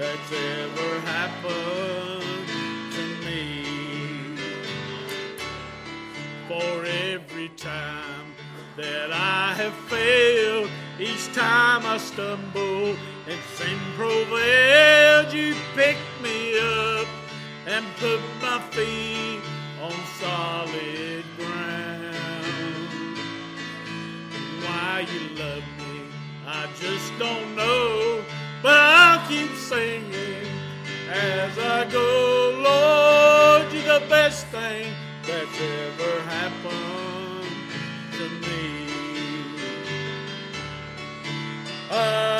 That's ever happened to me. For every time that I have failed, each time I stumble and sin prevailed, you picked me up and put my feet on solid ground. Why you love me, I just don't know, the best thing that's ever happened to me. I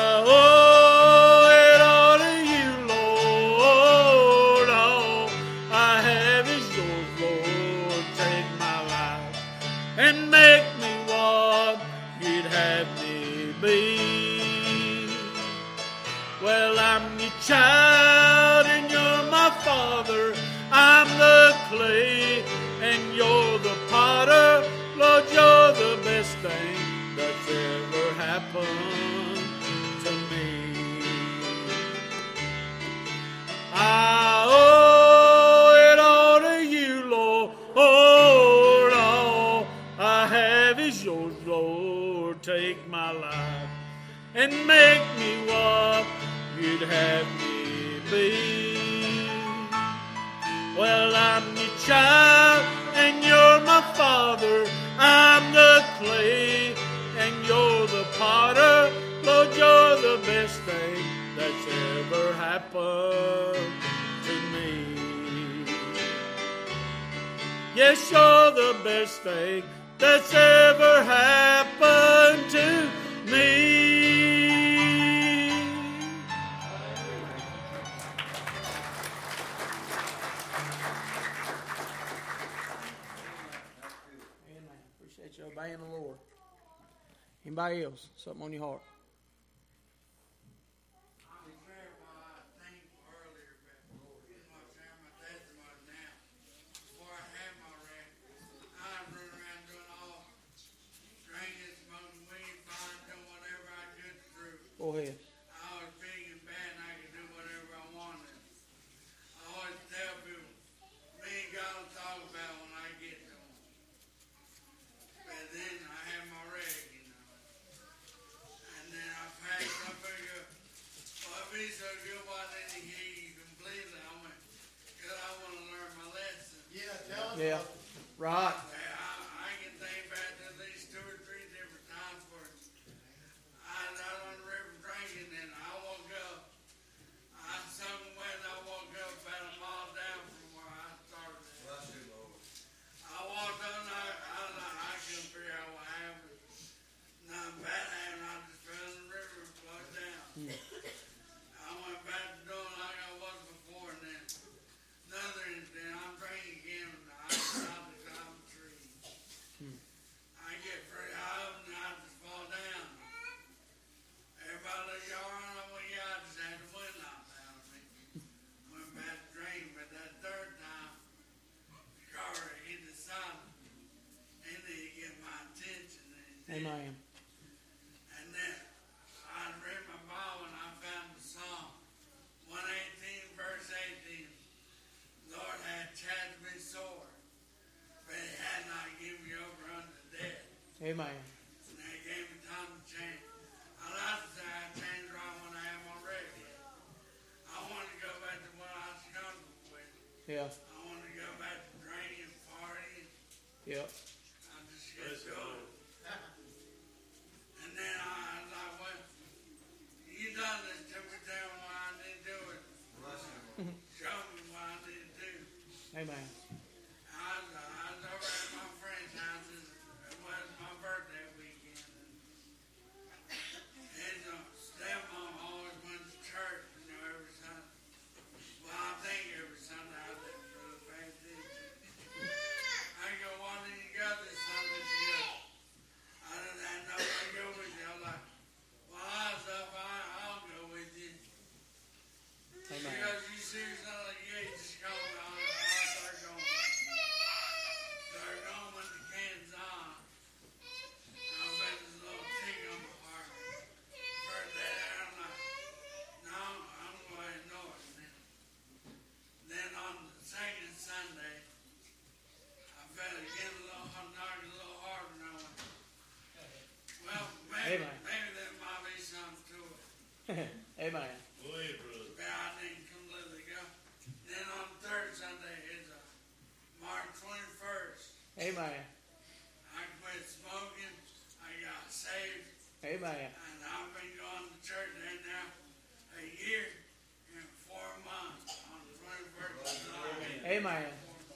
clay and you're the potter. Lord, you're the best thing that's ever happened to me. I owe it all to you, Lord. All I have is yours, Lord. Take my life and make me what you'd have me be. Child and you're my father. I'm the clay and you're the potter. Lord, you're the best thing that's ever happened to me. Yes, you're the best thing that's ever happened to me. Obeying the Lord. Anybody else? Something on your heart? I'll be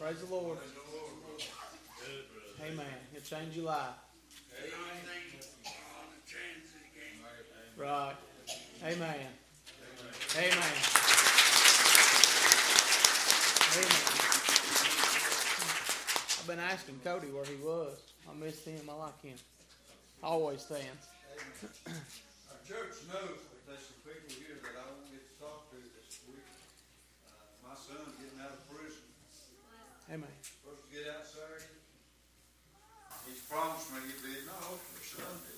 Praise the Lord. Amen. He'll change your life. And I'm thankful for all the chances he gave me. Right. Amen. Amen. Amen. I've been asking Cody where he was. I missed him. I like him. Always stands. Our church knows that there's some people here that I won't get to talk to this week. Uh, my son's getting out of prison, Amen. supposed to get out Saturday. He's promised me he'd be in the hope for Sunday.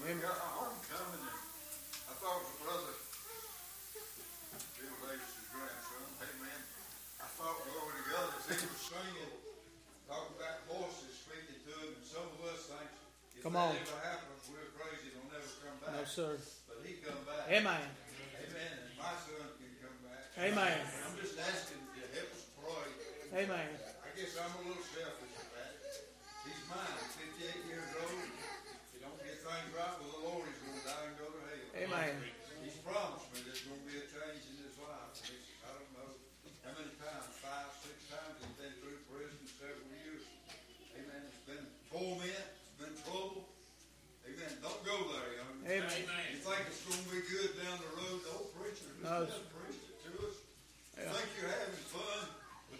We Amen. got a homecoming and I thought it was a brother Bill Davis's grandson. Hey man, I thought glory to God as he was singing, talking about voices speaking to him and some of us think if Come that on. ever happens, we're crazy, it'll never come back. No, sir. But he come back. Amen. Amen. And my son can come back. Amen. I'm just asking you to help us pray. Amen. I guess I'm a little selfish about it. He's mine. He's 58 years old. If he don't get things right with the Lord, he's going to die and go to hell. Amen. He's promised me there's going to be a change in his life. And he says, I don't know how many times, five, six times he's been through prison several years. Amen. It's been torment. It's been trouble. Amen. Don't go there, young. Man. Amen. You think it's going to be good down the road? The old preacher just No. preached it to us. Yeah. think you're having fun,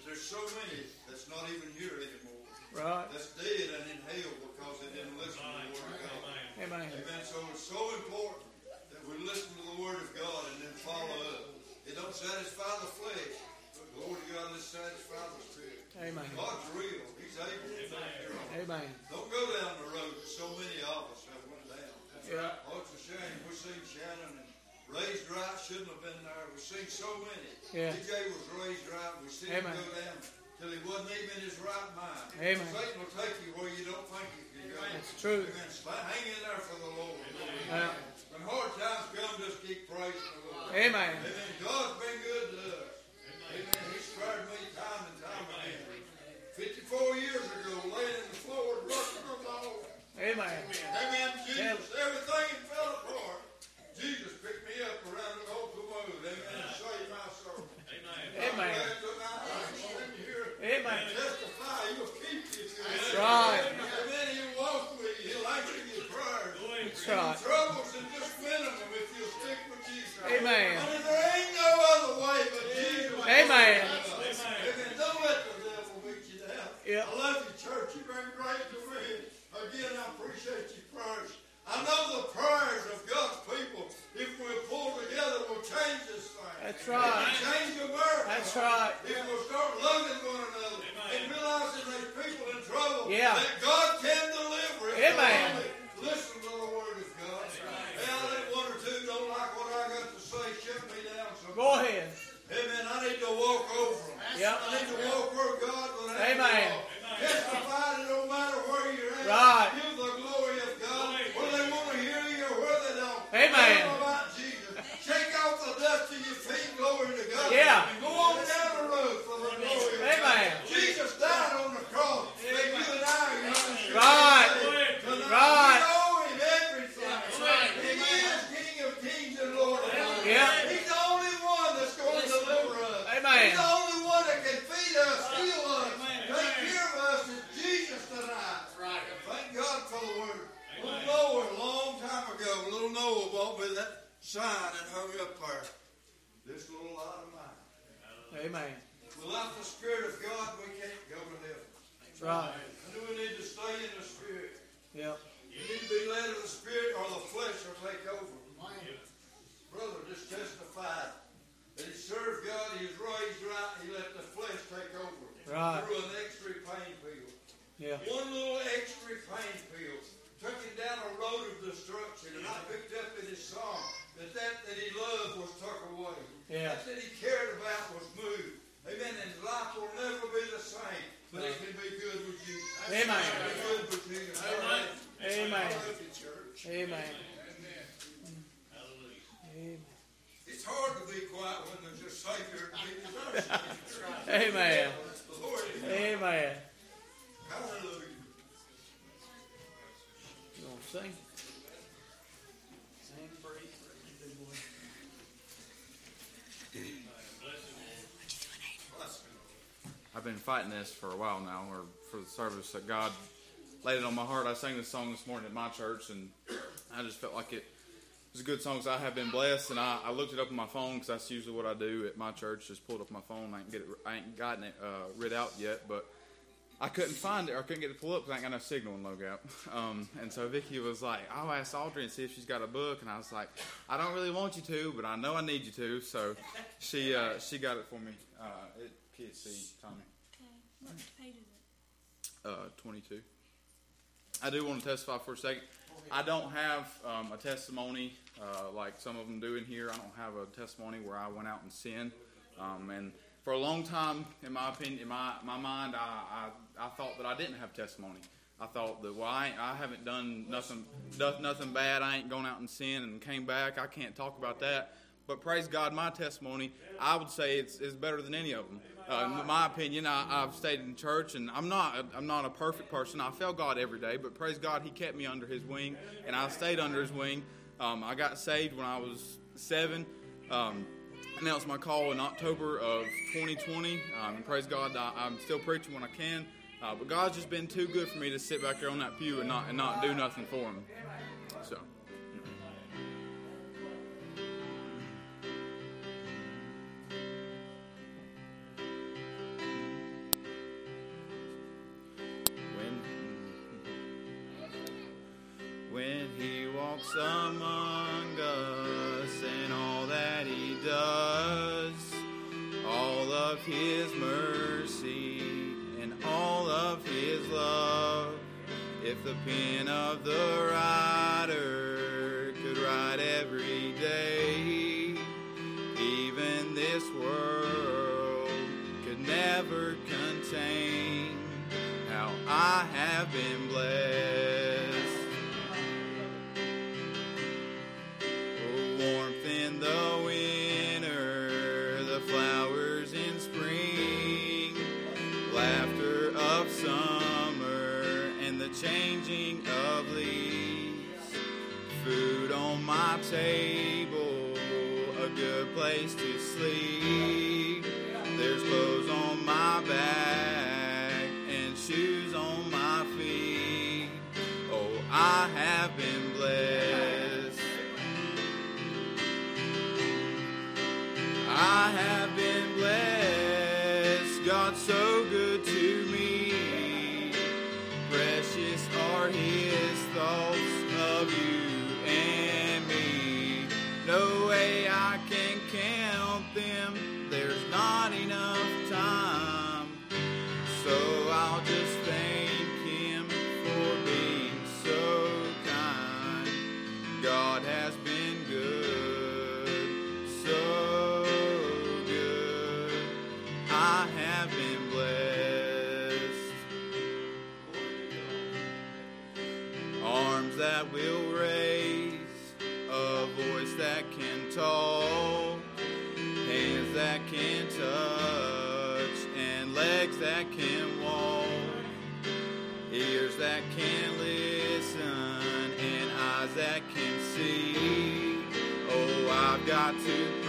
there's so many that's not even here anymore. Right. That's dead and in hell because they didn't listen to the Word of God. Amen. Amen. So it's so important that we listen to the Word of God and then follow up. It don't satisfy the flesh, but the Lord of God will satisfy the Spirit. Amen. God's real. He's able to take care of it. Amen. Don't go down the road that so many of us have went down. Yeah. Oh, it's a shame. We've seen Shannon and raised right shouldn't have been there. We've seen so many. Yeah. DJ was raised right. We've seen Amen. him go down till he wasn't even in his right mind. Amen. Satan will take you where you don't think you can go. That's true. Amen. Hang in there for the Lord. Yeah. When hard times come, just keep praising the Lord. Amen. Amen. God's been good to us. Amen. He spared me time and time again. 54 years ago, laying in the floor, rushing on the Lord. Amen. Amen. Jesus, everything fell apart. Jesus picked me up around the old commode. Amen. And saved my soul. Amen. I'm glad tonight I can stand here Amen. and testify. He'll keep you. That's right. Amen. He'll walk with you. He'll answer your prayers. That's And right. the troubles are just minimum if you'll stick with Jesus. Amen. I mean, there ain't no other way but Jesus. Amen. Amen. Don't let the devil beat you down. Yep. I love you, church. You've been great to me. Again, I appreciate your prayers. I know the prayers of God's people, if we pull together, will change this thing. That's right. It'll change America. That's right. If we'll start loving one another and realizing there's people in trouble, Yeah. that God can deliver if Amen. only listen to the word of God. Hey, I let one or two don't like what I got to say, shut me down. sometimes. Go ahead. Amen. I need to walk over them. Yep. I need to walk where God will have Amen. Me. Testify it no matter where you're at. Right. Give the glory of God. Whether they want to hear you or where they don't. Amen. Tell them about Jesus. Shake off the dust of your feet. Glory to God. Yeah. And go on down the road for the glory of Amen. God. Jesus died on the cross. That you and I are young. Right. Tonight, Right. We owe him everything. He is King of kings and Lord of lords. Yeah. He's the only one that's going to deliver us. Amen. He's the only one that can feed us, heal us, take care of us. Is Jesus tonight. Right. Thank God for the word. Little Noah, a long time ago, little Noah bought me that sign and hung up there. This little light of mine. Amen. Without the Spirit of God, we can't go to heaven. That's right. I do we need to stay in the Spirit. Yep. You need to be led of the Spirit or the flesh will take over. Brother just testified that he served God, he was raised right, he let the flesh take over. Right. Through an extra pain pill. Yeah. One little extra pain field took him down a road of destruction, and I picked up in his song that that that he loved was took away. Yeah. That that he cared about was moved. Amen. And life will never be the same, but it can be good with you. Amen. Amen. Amen. Amen. Amen. Amen. It's hard to be quiet when there's a Savior. Amen. Amen. Hallelujah. You going to sing? Sing, breathe. I've been fighting this for a while now, or for the service that God laid it on my heart. I sang this song this morning at my church, and I just felt like it was a good song. So I have been blessed, and I, I looked it up on my phone because that's usually what I do at my church. Just pulled up my phone. I ain't get it, I ain't gotten it uh, read out yet, but I couldn't find it. or I couldn't get it to pull up because I ain't got no signal in Logap. Um, and so Vicky was like, "I'll ask Audrey and see if she's got a book." And I was like, "I don't really want you to, but I know I need you to." So she uh, she got it for me. Uh, at PHC, Tommy. Okay. What page is it? Uh, 22. I do want to testify for a second. I don't have um, a testimony uh, like some of them do in here. I don't have a testimony where I went out and sinned. Um, and for a long time, in my opinion, in my, my mind, I, I, I thought that I didn't have testimony. I thought that well, I, I haven't done nothing nothing bad. I ain't gone out and sinned and came back. I can't talk about that. But praise God, my testimony, I would say it's, it's better than any of them. Uh, in my opinion, I, I've stayed in church, and I'm not I'm not a perfect person. I fail God every day, but praise God, He kept me under His wing, and I stayed under His wing. Um, I got saved when I was seven. Um, announced my call in October of 2020. Um, praise God, I, I'm still preaching when I can. Uh, but God's just been too good for me to sit back there on that pew and not and not do nothing for Him. So. When when he walks among of his mercy and all of his love. If the pen of the writer could write every day, even this world could never contain how I have been blessed. Table, a good place to sleep. To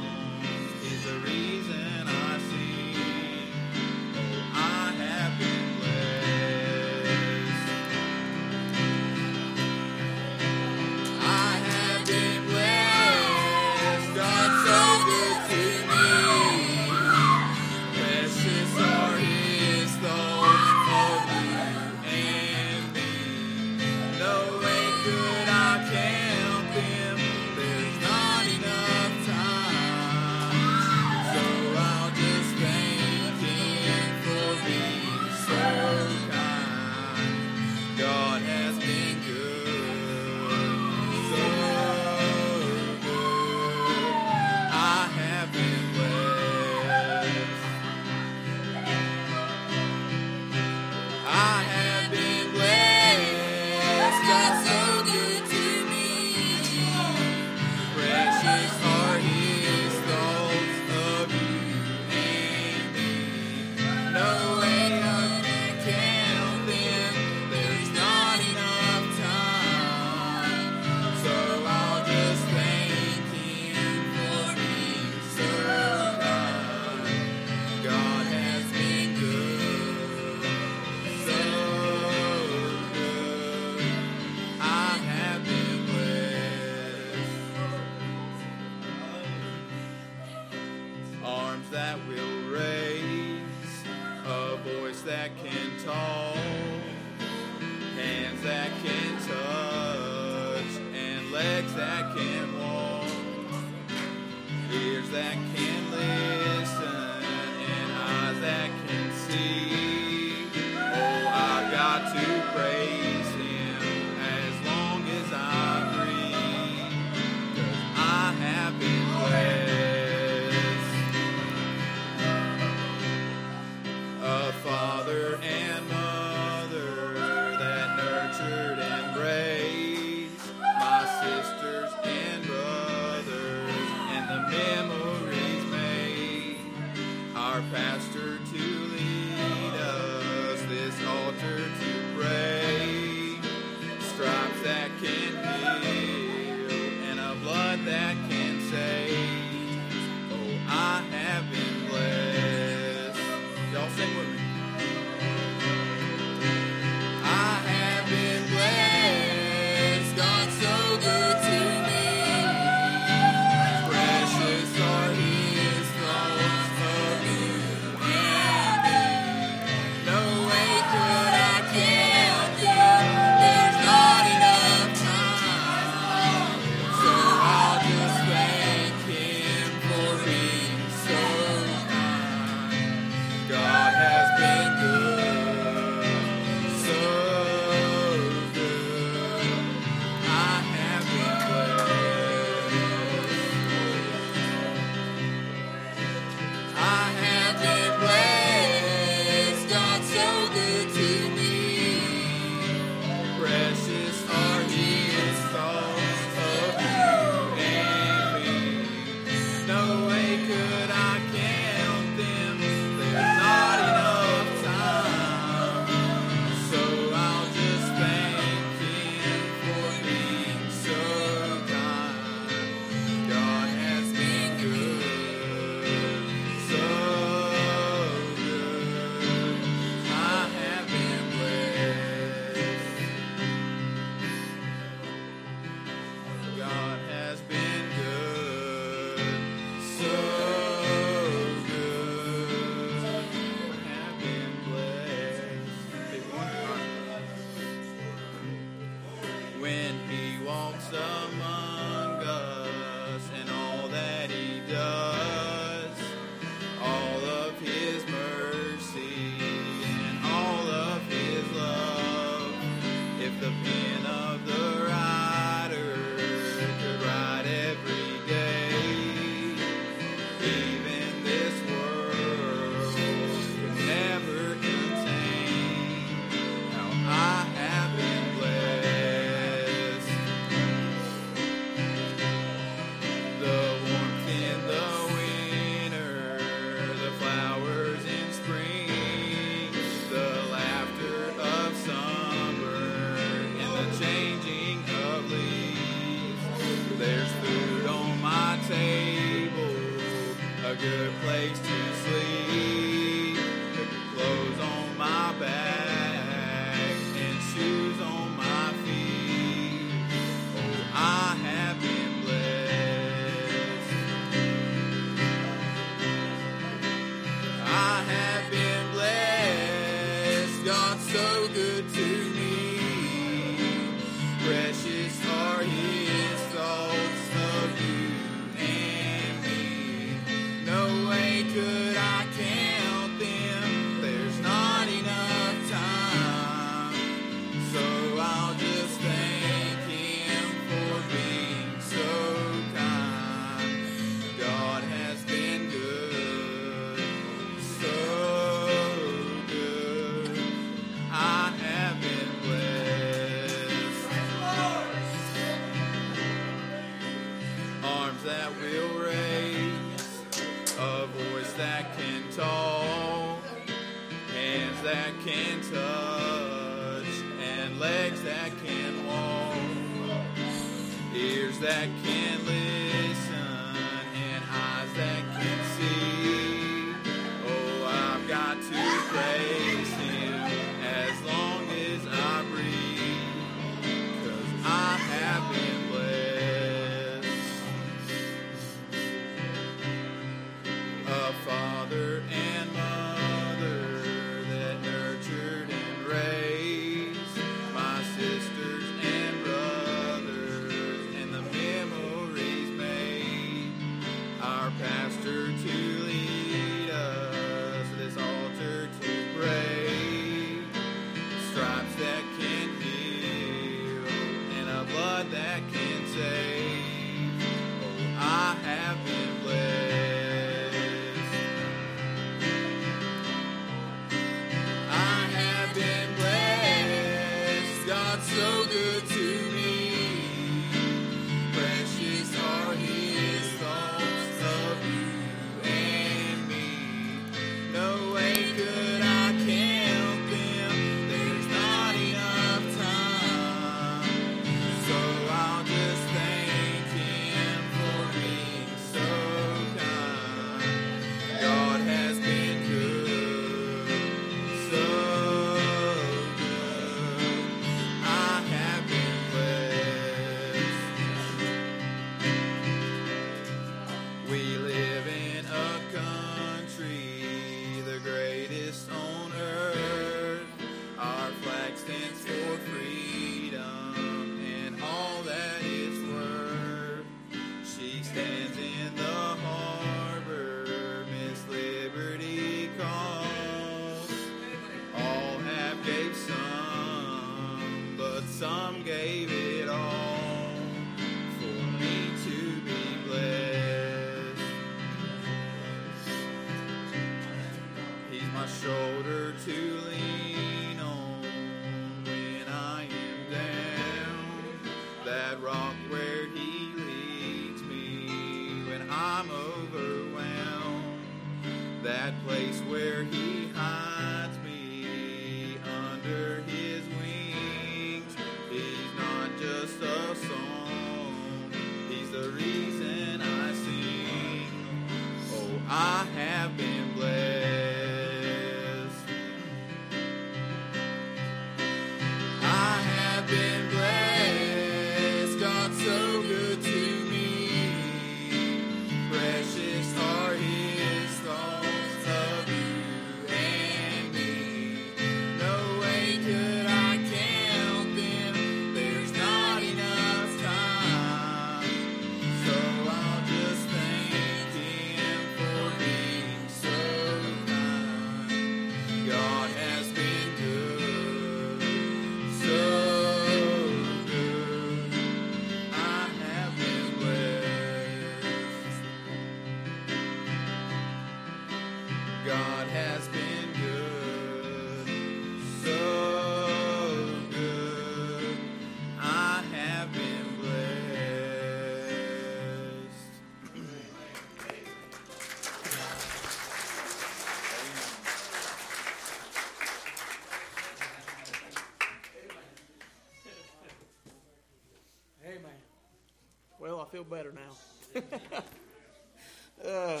better now. uh,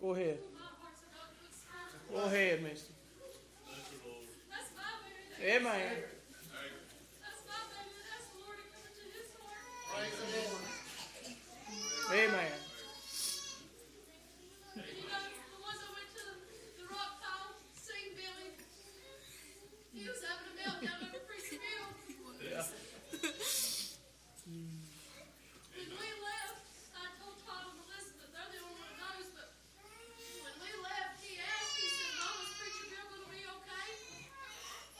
Go ahead. Go ahead, mister. Amen. Amen. Yeah. When we left, I told Todd and Elizabeth, they're the only one that knows, but when we left, he asked, he said, Mom, is Preacher Bill going to be okay?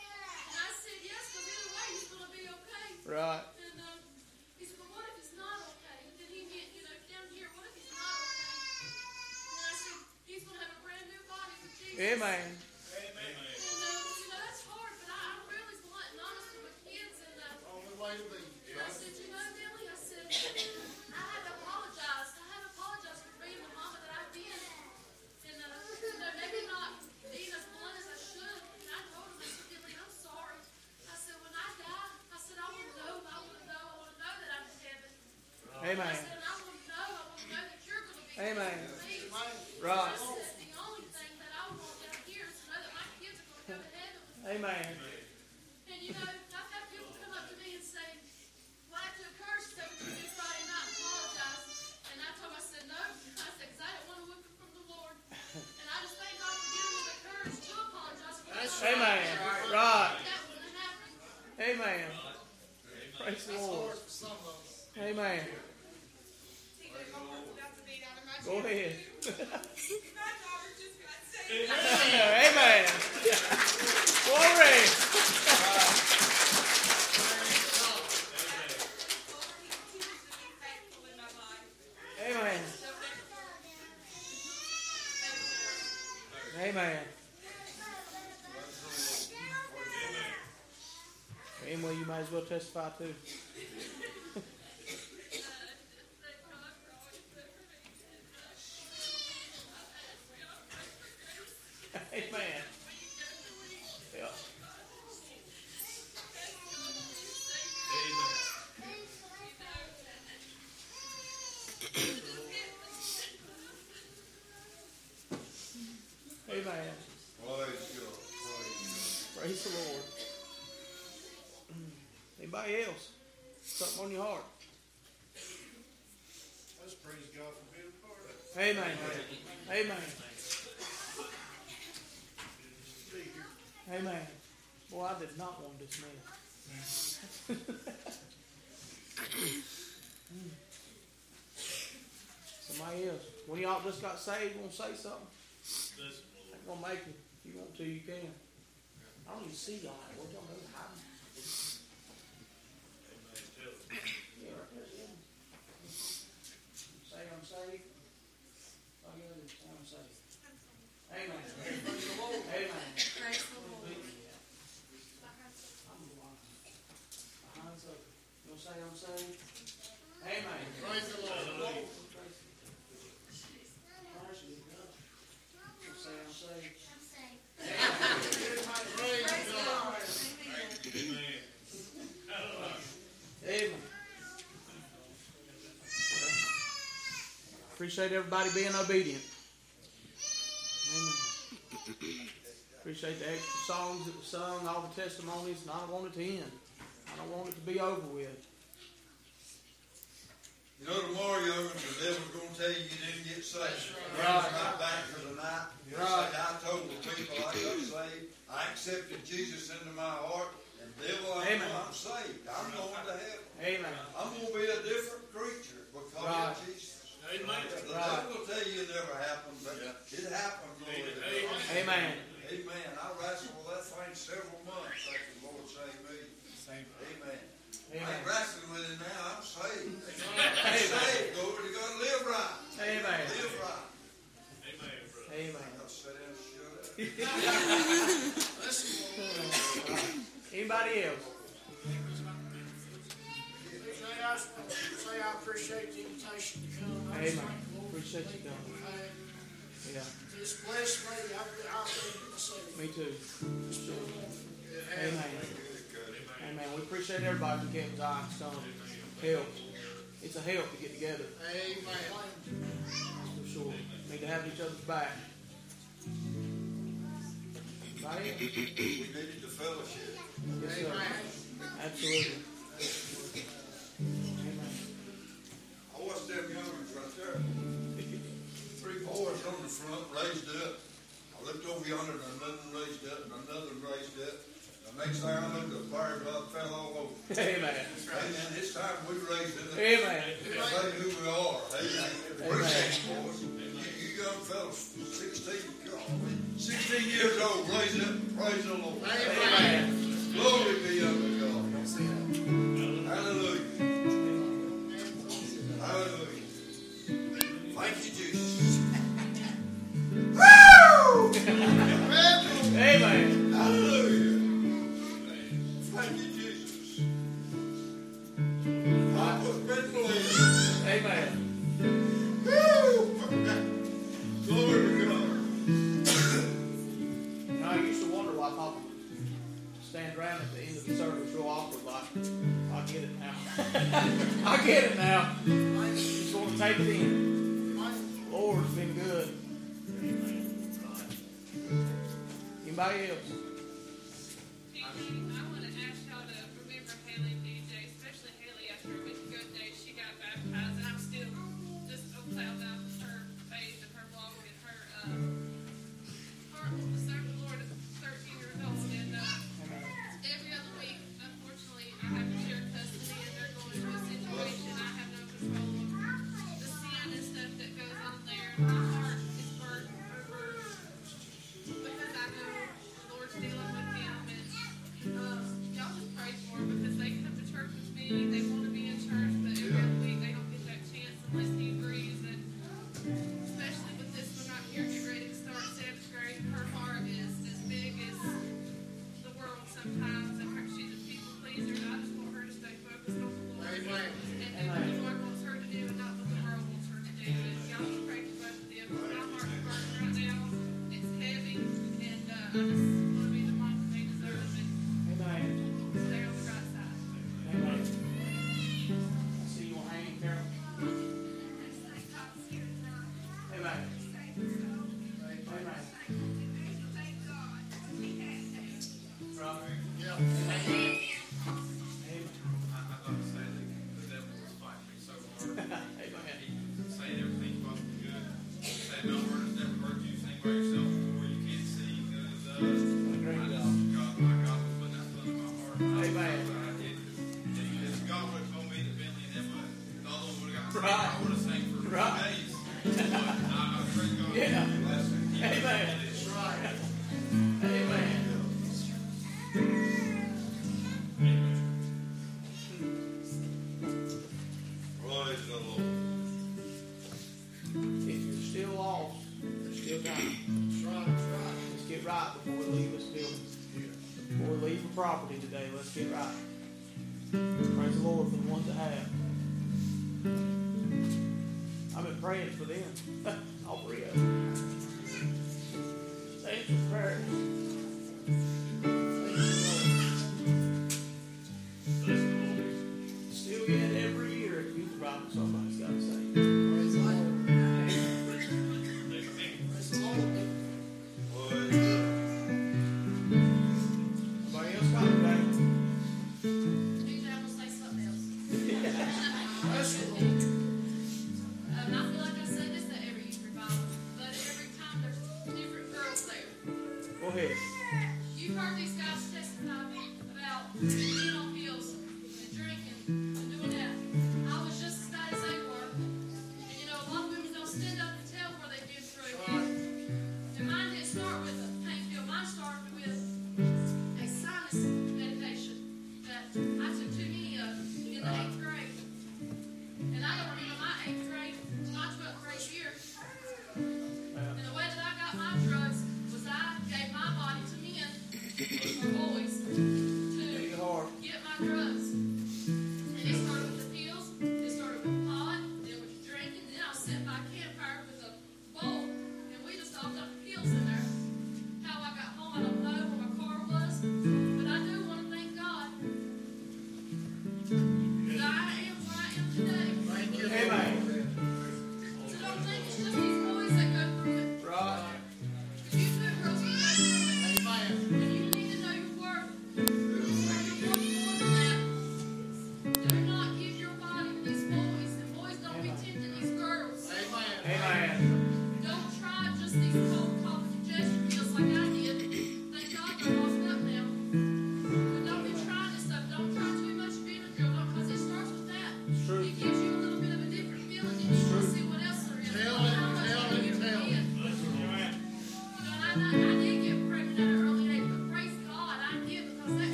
And I said, yes, because either way, he's going to be okay. Right. And um, he said, but what if he's not okay? And then he meant, you know, down here, what if he's not okay? And I said, he's going to have a brand new body for Jesus. Amen. And, uh, you know, that's hard, but I, I'm really blunt and honest with my kids. And, uh, Only way to be. and I said, you know, Billy, I said, I had to apologize. I had to apologize for being the mama that I've been. And, uh, you know, maybe not being as blunt as I should. And I told him, I said, Billy, I'm sorry. I said, when I die, I said, I want to know, I want to know, I want to know that I'm in heaven. Amen. I said, and I want to know, I want to know that you're going to be Amen. pleased. Right. I said, the only thing that I want down here is to know that my kids are going to go to heaven with me. Amen. And you know, I've had people come up to me and say, "Why did you encourage us to do Friday night and apologize?" And I told them, I said, "No," I said, "because I didn't want to whip it from the Lord." And I just thank God for giving me the courage to apologize. For That's what I Amen. did. Right. That wouldn't happen. Amen. Praise the Lord. Amen. Go ahead. Amen. Glory. Amen. Amen. Emily, you Anybody else? Something on your heart? Let's praise God for being a part of it. Amen. Amen. Amen. Boy, I did not want this man. Somebody else. When y'all just got saved, want to say something? I'm gonna make it. If you want to, you can. I don't even see y'all. What y'all doing? Hiding? Yeah, right there, yeah. Say I'm saved. Oh, yeah, say I'm saved. Amen. Praise the Lord. Amen. Praise the Lord. I'm the one. Behind so. You'll say I'm saved. Amen. Praise the Lord. Christ is God. You'll say I'm saved. Praise God. Amen. Appreciate everybody being obedient. Amen. Appreciate the extra songs that were sung, all the testimonies, and I don't want it to end. I don't want it to be over with. You know, tomorrow, young'uns, the devil's gonna tell you you didn't get saved. Right. Bring right back for tonight. You Right. say, I told the people I got saved. I accepted Jesus into my heart, and devil, I Amen. I'm saved. I'm going to heaven. Amen. I'm gonna be a different creature because Right. of Jesus. Amen. The Right. devil will tell you it never happened, but it happened. Glory to God. Amen. Amen. I wrestled with that thing several months after the Lord saved me. Amen. I Amen. ain't wrestling with it now. I'm saved. I'm saved. Glory to God. Live right. Amen. Live right. Amen. I'll sit down and shut up. Anybody else? Jay, I, Jay, I appreciate the invitation to come. I Amen. Appreciate you coming. Um, yeah. It's blessed me. I, I think Me too. Amen. Amen. Amen. We appreciate everybody who came to Ironstone. Help. It's a help to get together. Amen. For sure. Need to have each other's back. Right? We needed the fellowship. Yes, sir. Amen. Absolutely what's them young ones right there. Three boys on the front, raised up. I looked over yonder and another raised up and another raised up. The next thing I looked, the fire glove fell all over. Amen. Amen. This time we raised up. Amen. Say who we are. Amen. We're six boys. You, young fellas, 16, God, 16 years old, raised up, praise the Lord. Amen. Glory be unto God. Hallelujah. Thank you, Jesus. Woo! Amen. Hallelujah. Thank you, Jesus. I. Amen. Woo! Glory to God. I used to wonder why Papa stand around at the end of the service real awkward like, I get it now. I get it now. Just want to take it in. Lord's been good. Anybody else?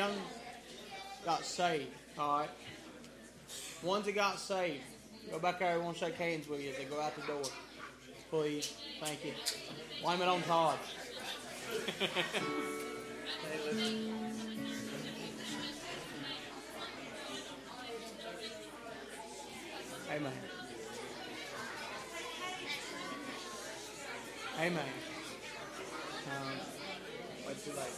Young got saved. All right. Ones that got saved, go back there. To shake hands with you as they go out the door. Please. Thank you. Blame it on Todd. Amen. Amen. Um, what's it like?